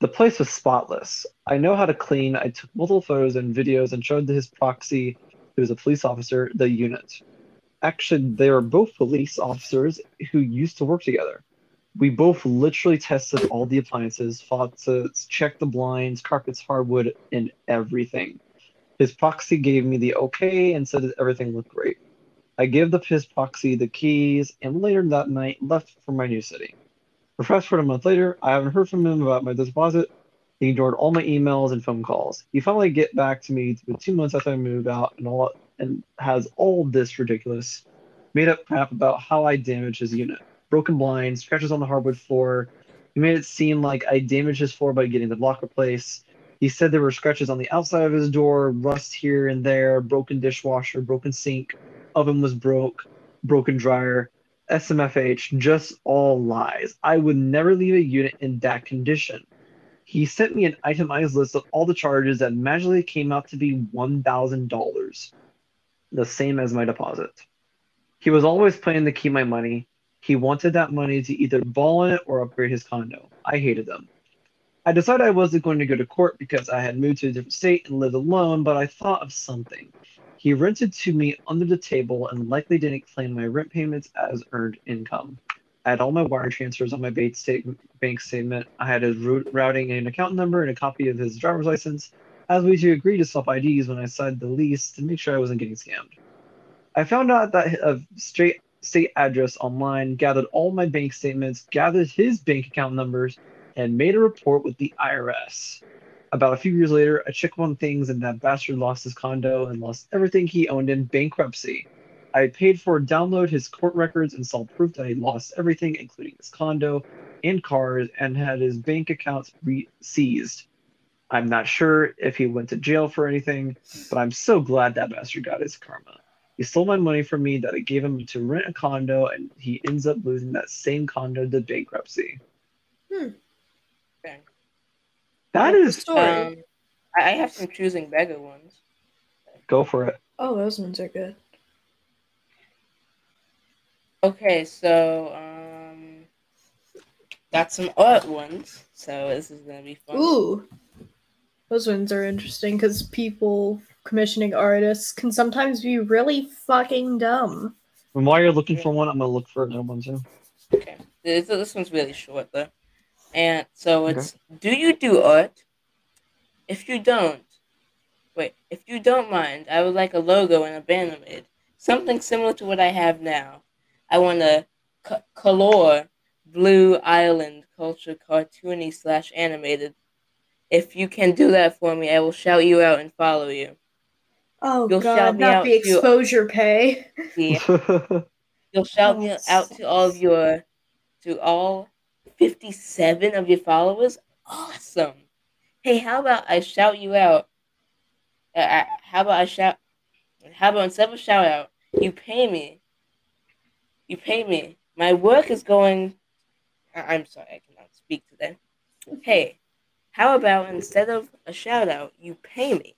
The place was spotless. I know how to clean. I took multiple photos and videos and showed his proxy, who was a police officer, the unit. Actually, they're both police officers who used to work together. We both literally tested all the appliances, faucets, checked the blinds, carpets, hardwood, and everything. His proxy gave me the okay and said that everything looked great. I gave the his proxy the keys and later that night left for my new city. Fast forward a month later, I haven't heard from him about my deposit. He ignored all my emails and phone calls. He finally get back to me two months after I moved out and all and has all this ridiculous made up crap about how I damaged his unit. Broken blinds, scratches on the hardwood floor. He made it seem like I damaged his floor by getting the block replaced. He said there were scratches on the outside of his door, rust here and there, broken dishwasher, broken sink, oven was broke, broken dryer, SMFH, just all lies. I would never leave a unit in that condition. He sent me an itemized list of all the charges that magically came out to be $1,000, the same as my deposit. He was always planning to keep my money. He wanted that money to either ball in it or upgrade his condo. I hated them. I decided I wasn't going to go to court because I had moved to a different state and lived alone, but I thought of something. He rented to me under the table and likely didn't claim my rent payments as earned income. I had all my wire transfers on my bank statement. I had his routing and account number and a copy of his driver's license, as we to agree to swap IDs when I signed the lease to make sure I wasn't getting scammed. I found out that a straight state address online, gathered all my bank statements, gathered his bank account numbers, and made a report with the IRS. About a few years later, I checked on things and that bastard lost his condo and lost everything he owned in bankruptcy. I paid for download his court records and saw proof that he lost everything, including his condo and cars, and had his bank accounts re- seized. I'm not sure if he went to jail for anything, but I'm so glad that bastard got his karma. He stole my money from me that I gave him to rent a condo, and he ends up losing that same condo to bankruptcy. Hmm. Okay. That Like is story. Um, I I have some choosing beggar ones. go for it. oh, those ones are good. Okay, so um, got some art ones. So this is gonna be fun. Ooh, those ones are interesting because people commissioning artists can sometimes be really fucking dumb. And while you're looking for one, I'm gonna look for another one too. Okay, this, this one's really short though, and so it's: Do you do art? If you don't, wait. If you don't mind, I would like a logo and a banner made, something similar to what I have now. I want a c- color blue island culture cartoony slash animated. If you can do that for me, I will shout you out and follow you. Oh You'll shout god, me not out the too. exposure pay. Yeah. You'll shout me out to all of your, to all 57 of your followers. Awesome. Hey, how about I shout you out? Uh, I- how about I shout? How about instead of a shout out, you pay me? You pay me. My work is going. I- I'm sorry, I cannot speak today. Hey, how about instead of a shout out, you pay me?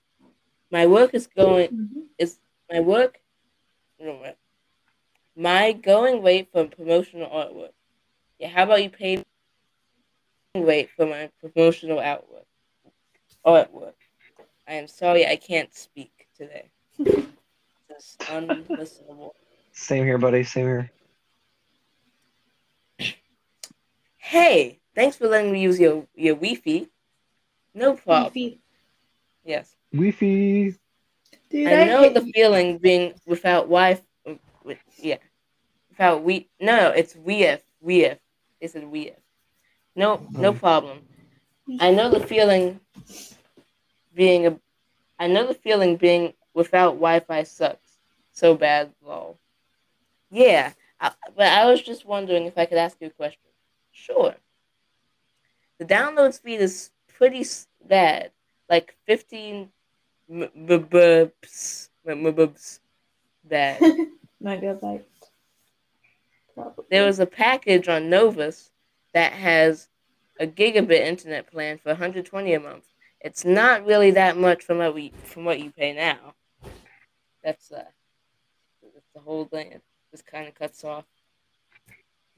My work is going Mhm. is my work my going rate for promotional artwork. Yeah, how about you pay me rate for my promotional artwork? Artwork. I am sorry I can't speak today. It's unlistenable. Same here, buddy. Same here. Hey, thanks for letting me use your your Wi-Fi. No problem. Beefy. Yes, Wi-Fi. Dude, I know hate- the feeling being without Wi. With, yeah, without we. No, no, it's WeF. WeF. They said WeF. No, no Mhm. problem. I know the feeling being a. I know the feeling being without Wi-Fi sucks so bad. Lol. Yeah, I, but I was just wondering if I could ask you a question. Sure. The download speed is pretty bad, like fifteen m- b- b- ps- m- m- bs- bad. Might be like probably. There was a package on Novus that has a gigabit internet plan for 120 a month. It's not really that much from what we from what you pay now. That's uh, that's the whole thing. It just kind of cuts off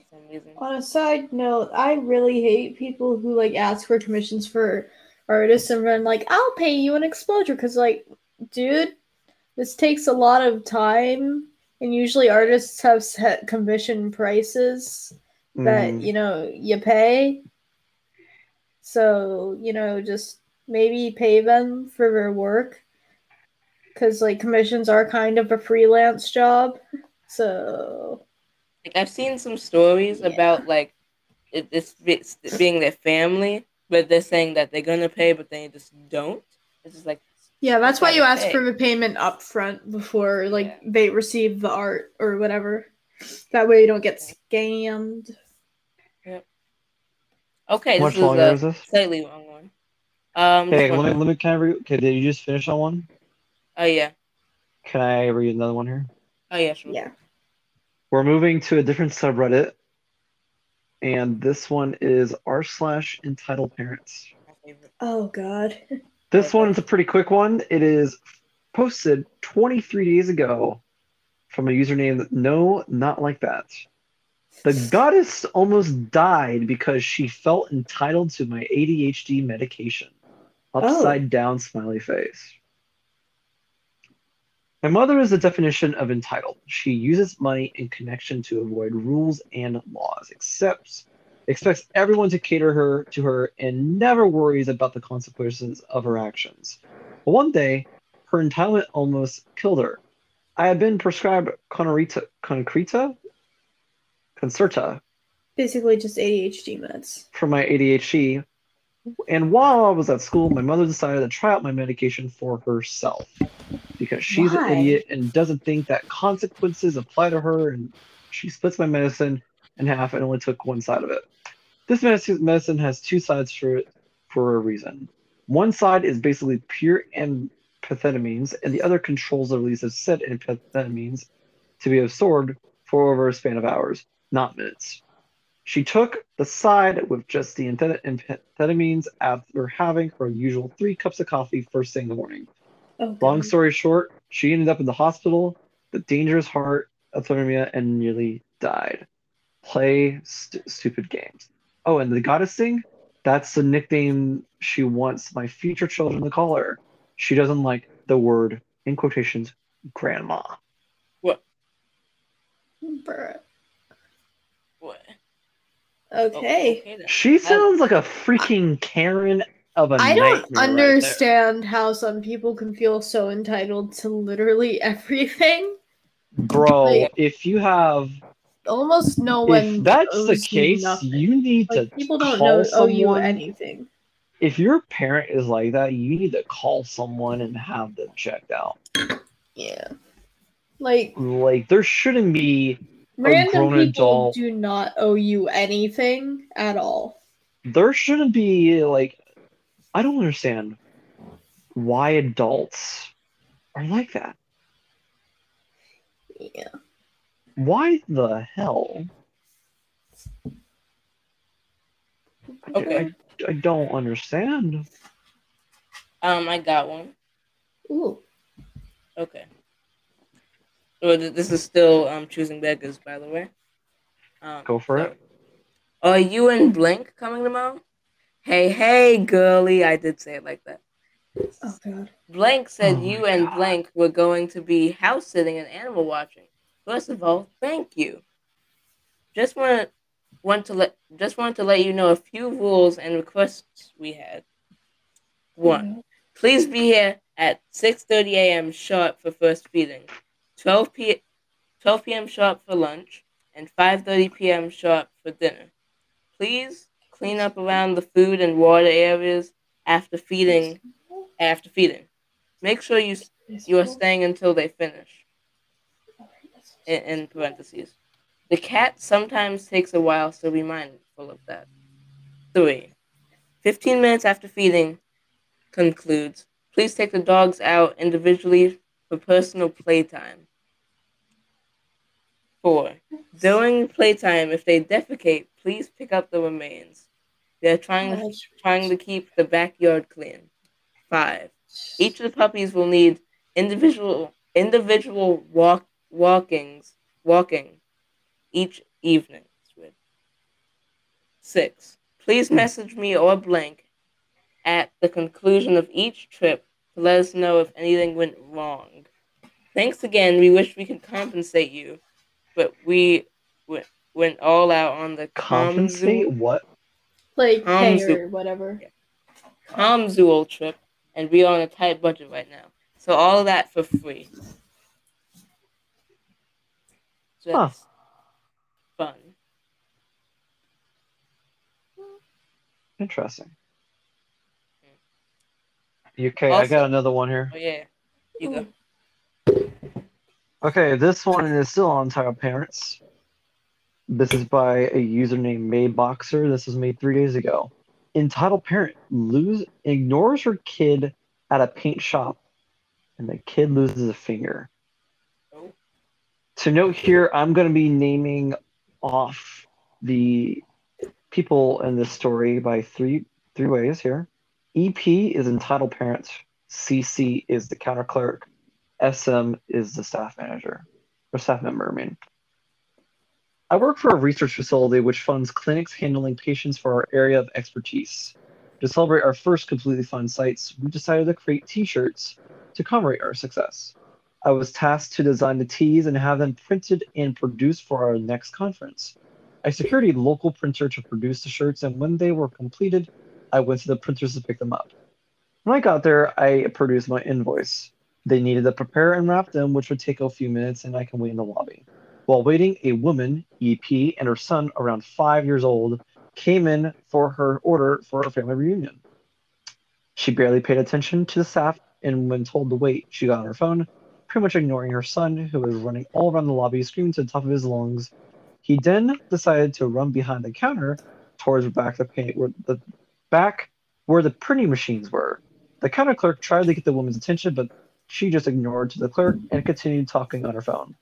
some reason. On a side note, I really hate people who like ask for commissions for artists and then like I'll pay you an exposure because like, dude, this takes a lot of time, and usually artists have set commission prices that Mm. you know you pay. So you know, just maybe pay them for their work because like commissions are kind of a freelance job. So Like I've seen some stories Yeah. about like it, it's, it's being their family, but they're saying that they're gonna pay, but they just don't. It's just like Yeah, that's why you gotta ask pay. for the payment up front before like Yeah. they receive the art or whatever. That way you don't get scammed. okay, How this much is longer a is this? slightly long one. Um, Hey, just let me, let me, can I read? Okay, did you just finish on one? oh yeah, Can I read another one here? oh yeah, sure. Yeah. We're moving to a different subreddit, and this one is r slash entitled parents. Oh god. This one is a pretty quick one. It is posted 23 days ago from a username No, not like that. The goddess almost died because she felt entitled to my ADHD medication. Oh. Upside down smiley face. My mother is the definition of entitled. She uses money in connection to avoid rules and laws, accepts expects everyone to cater her to her and never worries about the consequences of her actions. But one day, her entitlement almost killed her. I had been prescribed Conrita, Concreta Concerta Basically, just ADHD meds. for my ADHD. And while I was at school, my mother decided to try out my medication for herself because she's Why? an idiot and doesn't think that consequences apply to her. And she splits my medicine in half and only took one side of it. This medicine medicine has two sides for it for a reason. One side is basically pure amphetamines, and the other controls the release of said amphetamines to be absorbed for over a span of hours, not minutes. She took the side with just the amphet- amphetamines after having her usual three cups of coffee first thing in the morning. Oh, Long story short, she ended up in the hospital with dangerous heart hypothermia and nearly died. Play st- stupid games. Oh, and the goddess thing? That's the nickname she wants my future children to call her. She doesn't like the word, in quotations, grandma. What? Bruh. What? Oh, Okay. She sounds like a freaking Karen of a I don't nightmare right understand how some people can feel so entitled to literally everything. Bro, Like- if you have Almost no one. if that's the owes you case, nothing. you need like to people don't call know owe you someone. anything. if your parent is like that, you need to call someone and have them checked out. Yeah. Like Like there shouldn't be random people adult- do not owe you anything at all. there shouldn't be like I don't understand why adults are like that. Yeah. Why the hell? Okay. I, I don't understand. Um, I got one. Ooh. Okay. Well, th- this is still um choosing beggars, by the way. Um, Go for so- it. Are you and Blink coming tomorrow? Hey, hey, girly! I did say it like that. Oh god. Blank said Oh you and God. Blank were going to be house sitting and animal watching. First of all, thank you. Just want want to let just wanted to let you know a few rules and requests we had. One, please be here at 6:30 a.m. sharp for first feeding, 12 p 12 p.m. sharp for lunch, and 5:30 p.m. sharp for dinner. Please clean up around the food and water areas after feeding. After feeding, make sure you you are staying until they finish. In, in parentheses, the cat sometimes takes a while, so be mindful of that. Three, 15 minutes after feeding concludes, please take the dogs out individually for personal playtime. Four, during playtime, if they defecate, please pick up the remains. They're trying trying to keep the backyard clean. Five, each of the puppies will need individual individual walk walkings walking each evening. Six. Please message me or blank at the conclusion of each trip let us know if anything went wrong. Thanks again. We wish we could compensate you, but we went, went all out on the Compensate Kamzu- what? Like pay Kamzu- or whatever. Kamzuel trip, and we are on a tight budget right now. So all of that for free. So Huh. fun. Interesting. Okay, I got another one here. Oh yeah, you go. Okay, this one is still on Title Parents. This is by a user named Mayboxer. This was made three days ago. Entitled parent lose ignores her kid at a paint shop, and the kid loses a finger. Oh. To note here, I'm going to be naming off the people in this story by three three ways here. EP is entitled parent. CC is the counter clerk. SM is the staff manager or staff member. I mean, I work for a research facility which funds clinics handling patients for our area of expertise. To celebrate our first completely fun sites, we decided to create T-shirts to commemorate our success. I was tasked to design the tees and have them printed and produced for our next conference. I secured a local printer to produce the shirts, and when they were completed, I went to the printers to pick them up. When I got there, I produced my invoice. They needed to prepare and wrap them, which would take a few minutes, and I can wait in the lobby. While waiting, a woman, EP, and her son, around five years old, came in for her order for a family reunion. She barely paid attention to the staff, and when told to wait, she got on her phone, pretty much ignoring her son, who was running all around the lobby, screaming to the top of his lungs. He then decided to run behind the counter towards back the paint, where the back where the printing machines were. The counter clerk tried to get the woman's attention, but she just ignored the clerk and continued talking on her phone.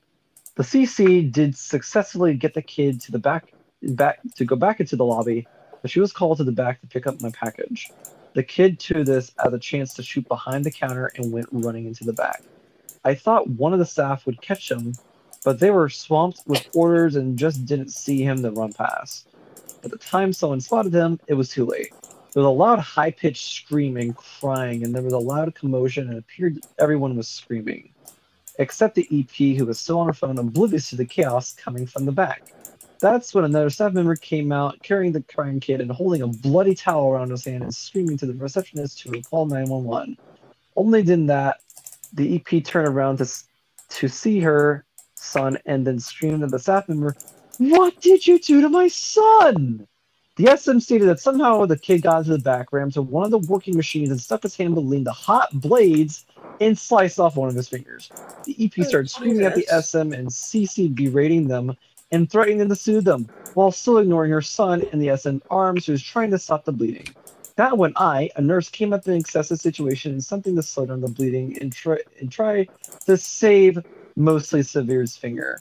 The CC did successfully get the kid to the back, back to go back into the lobby, but she was called to the back to pick up my package. The kid to this as a chance to shoot behind the counter and went running into the back. I thought one of the staff would catch him, but they were swamped with orders and just didn't see him to run past. By the time someone spotted him, it was too late. There was a loud, high pitched screaming, crying, and there was a loud commotion, and it appeared everyone was screaming. Except the EP, who was still on her phone, oblivious to the chaos coming from the back. That's when another staff member came out carrying the crying kid and holding a bloody towel around his hand and screaming to the receptionist to call 911. Only then that the EP turned around to, to see her son and then screamed at the staff member, What did you do to my son? The SM stated that somehow the kid got into the back, rammed to one of the working machines, and stuck his hand between the hot blades and sliced off one of his fingers. The EP started screaming at the SM and CC berating them and threatening them to sue them, while still ignoring her son in the SM arms who was trying to stop the bleeding. That when I, a nurse, came up in an excessive situation and something to slow down the bleeding and try, and try to save mostly Severe's finger.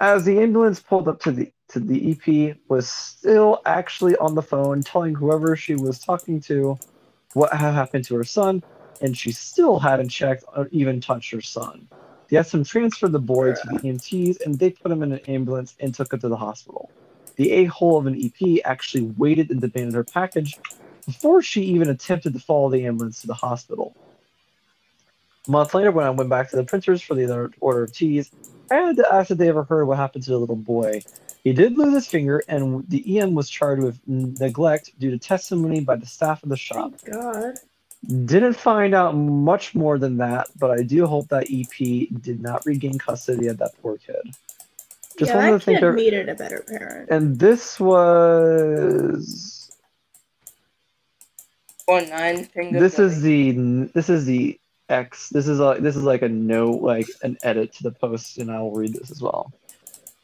As the ambulance pulled up to the to the EP was still actually on the phone telling whoever she was talking to what had happened to her son, and she still hadn't checked or even touched her son. The SM transferred the boy to the EMTs and they put him in an ambulance and took him to the hospital. The a hole of an EP actually waited and demanded her package before she even attempted to follow the ambulance to the hospital. A month later, when I went back to the printers for the other order of teas, I had to ask if they ever heard what happened to the little boy. He did lose his finger, and the EM was charged with neglect due to testimony by the staff of the shop. God. Didn't find out much more than that, but I do hope that EP did not regain custody of that poor kid. Just yeah, wanted to think kid needed a better parent. And this was or nine finger. This is the this is the X. This is like this is like a note, like an edit to the post, and I will read this as well.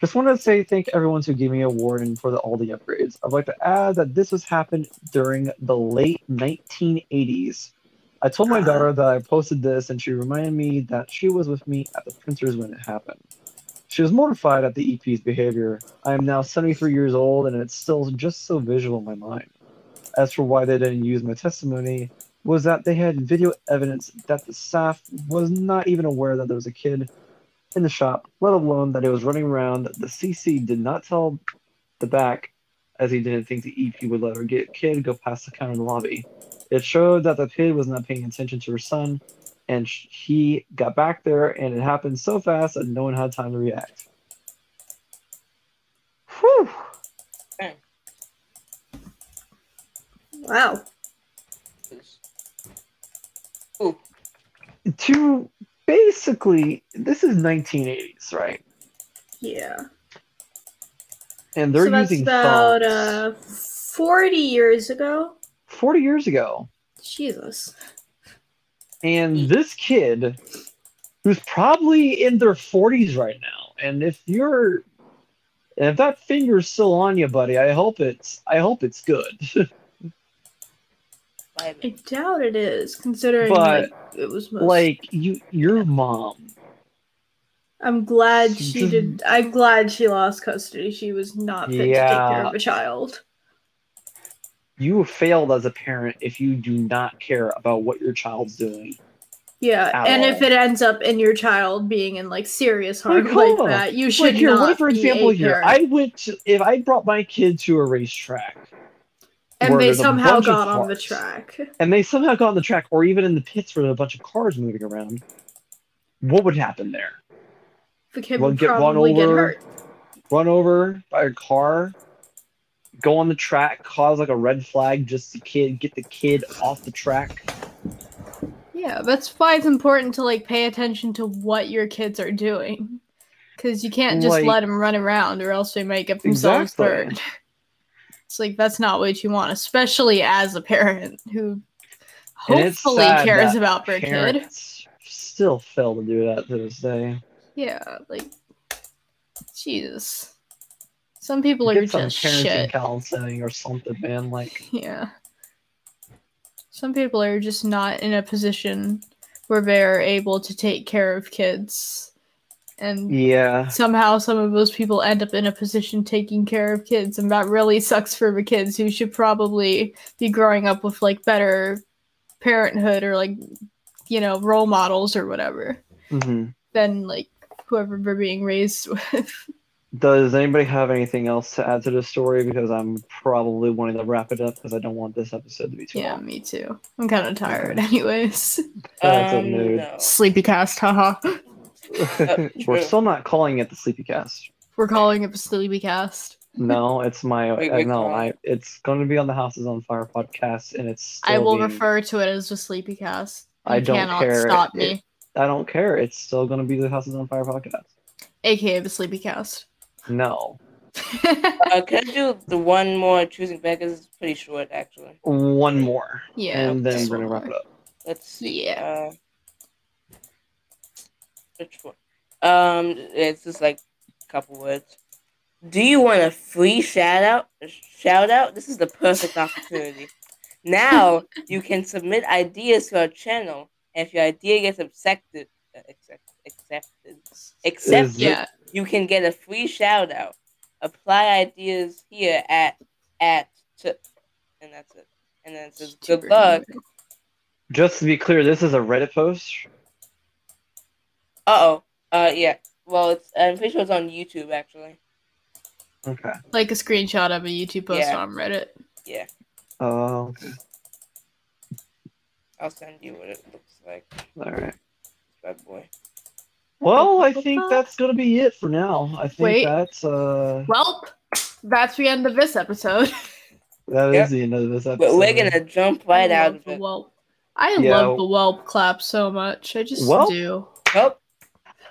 Just wanted to say thank everyone who gave me a warning for the, all the upgrades. I'd like to add that this was happened during the late 1980s. I told my daughter that I posted this, and she reminded me that she was with me at the printers when it happened. She was mortified at the EP's behavior. I am now 73 years old, and it's still just so visual in my mind. As for why they didn't use my testimony, was that they had video evidence that the staff was not even aware that there was a kid in the shop, let alone that it was running around. The CC did not tell the back, as he didn't think the EP would let her get kid go past the counter in the lobby. It showed that the kid was not paying attention to her son, and he got back there, and it happened so fast that no one had time to react. Whew. Wow. To basically, this is 1980s, right? Yeah. And they're so that's using about uh, 40 years ago. 40 years ago. Jesus. And this kid, who's probably in their 40s right now, and if you're, and if that finger's still on you, buddy, I hope it's, I hope it's good. I doubt it is, considering But, like, it was most... like you, your mom. I'm glad she did. I'm glad she lost custody. She was not fit to take care of a child. You failed as a parent if you do not care about what your child's doing. Yeah, and all. if it ends up in your child being in like serious harm Like, like, that, you should Like here, not what for example a here? parent. I went to if I brought my kid to a racetrack and they somehow got on the track. and they somehow got on the track, or even in the pits where there a bunch of cars moving around, what would happen there? The kid Well, would get run probably get over. hurt. Run over by a car, go on the track, cause like a red flag, just to kid get the kid off the track. Yeah, that's why it's important to like pay attention to what your kids are doing. Because you can't just Like- let them run around, or else they might get themselves Exactly. hurt. It's like that's not what you want, especially as a parent who hopefully cares about their kid. Still fail to do that to this day. Yeah, like Jesus. Some people are some just parenting shit. counseling or something, man. Like, Yeah. Some people are just not in a position where they're able to take care of kids. And yeah, somehow some of those people end up in a position taking care of kids and that really sucks for the kids who should probably be growing up with like better parenthood or like you know role models or whatever hmm than like whoever they're being raised with Does anybody have anything else to add to this story? Because I'm probably wanting to wrap it up because I don't want this episode to be too yeah long. me too i'm kind of tired anyways That's a Um, mood. no. sleepy cast haha We're still not calling it the Sleepy Cast. we're calling it the sleepy cast No, it's my Wait, uh, wait, no. I it's going to be on the Houses on Fire podcast, and it's. i will being- refer to it as the sleepy cast I don't cannot care. stop It- me I don't care. It's still going to be the Houses on Fire podcast. aka the sleepy cast No, Uh, can I do the one more choosing Beggars? It's pretty short, actually. one more, yeah and then we're gonna wrap it up. Let's see. Yeah. Uh, which one? Um, it's just like a couple words. Do you want a free shout out? Shout out? This is the perfect opportunity. now you can submit ideas to our channel, and if your idea gets accepted, uh, accepted, accepted, yeah you can get a free shout out. Apply ideas here at at t- and that's it. And then it says good luck. Just to be clear, this is a Reddit post. Uh oh. Uh yeah. Well, it's I'm pretty sure it's on YouTube actually. Okay. like a screenshot of a youtube post Yeah. on reddit Yeah, Oh, okay. I'll send you what it looks like. All right. Bad boy. Well, I think that's gonna be it for now. I think Wait. that's uh Welp, that's the end of this episode. that is Yep. the end of this episode. But we're gonna jump right I out love of it. Welp. I Yeah. love the Welp clap so much. I just Welp? do. Well,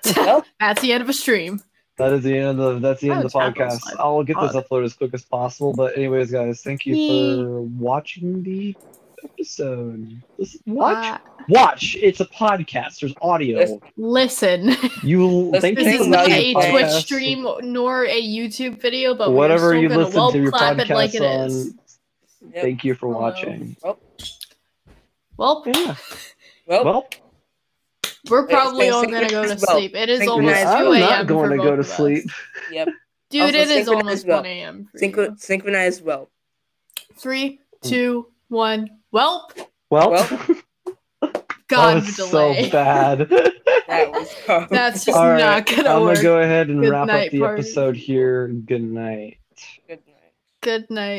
well, That's the end of a stream. That is the end of the, that's the end of the would tap on podcast. slide. I'll get this uploaded as quick as possible. But anyways, guys, thank you Yay. for watching the episode. Listen, watch, Uh, watch. It's a podcast. There's audio. Listen. listen, You Listen, thank this is not a listening to your Twitch stream nor a YouTube video, but Whatever we're you listen gonna to your clap it like it podcast is. on. Yep. Thank you for Hello. watching. Welp, Yeah. well, Well, we're probably all gonna go to synchronize Welp. sleep. It is Synchronize almost Synchronize 2 I'm not going to go to sleep. yep. Dude, Also it is almost Welp. 1 a.m. for you. Synchro- synchronized well. Three, two, one. Welp, Well, Well, God, that the was so bad. That was horrible. That's just All right, not gonna work. I'm gonna go ahead and Good wrap night, up the party. episode here. Good night. Good night. Good night.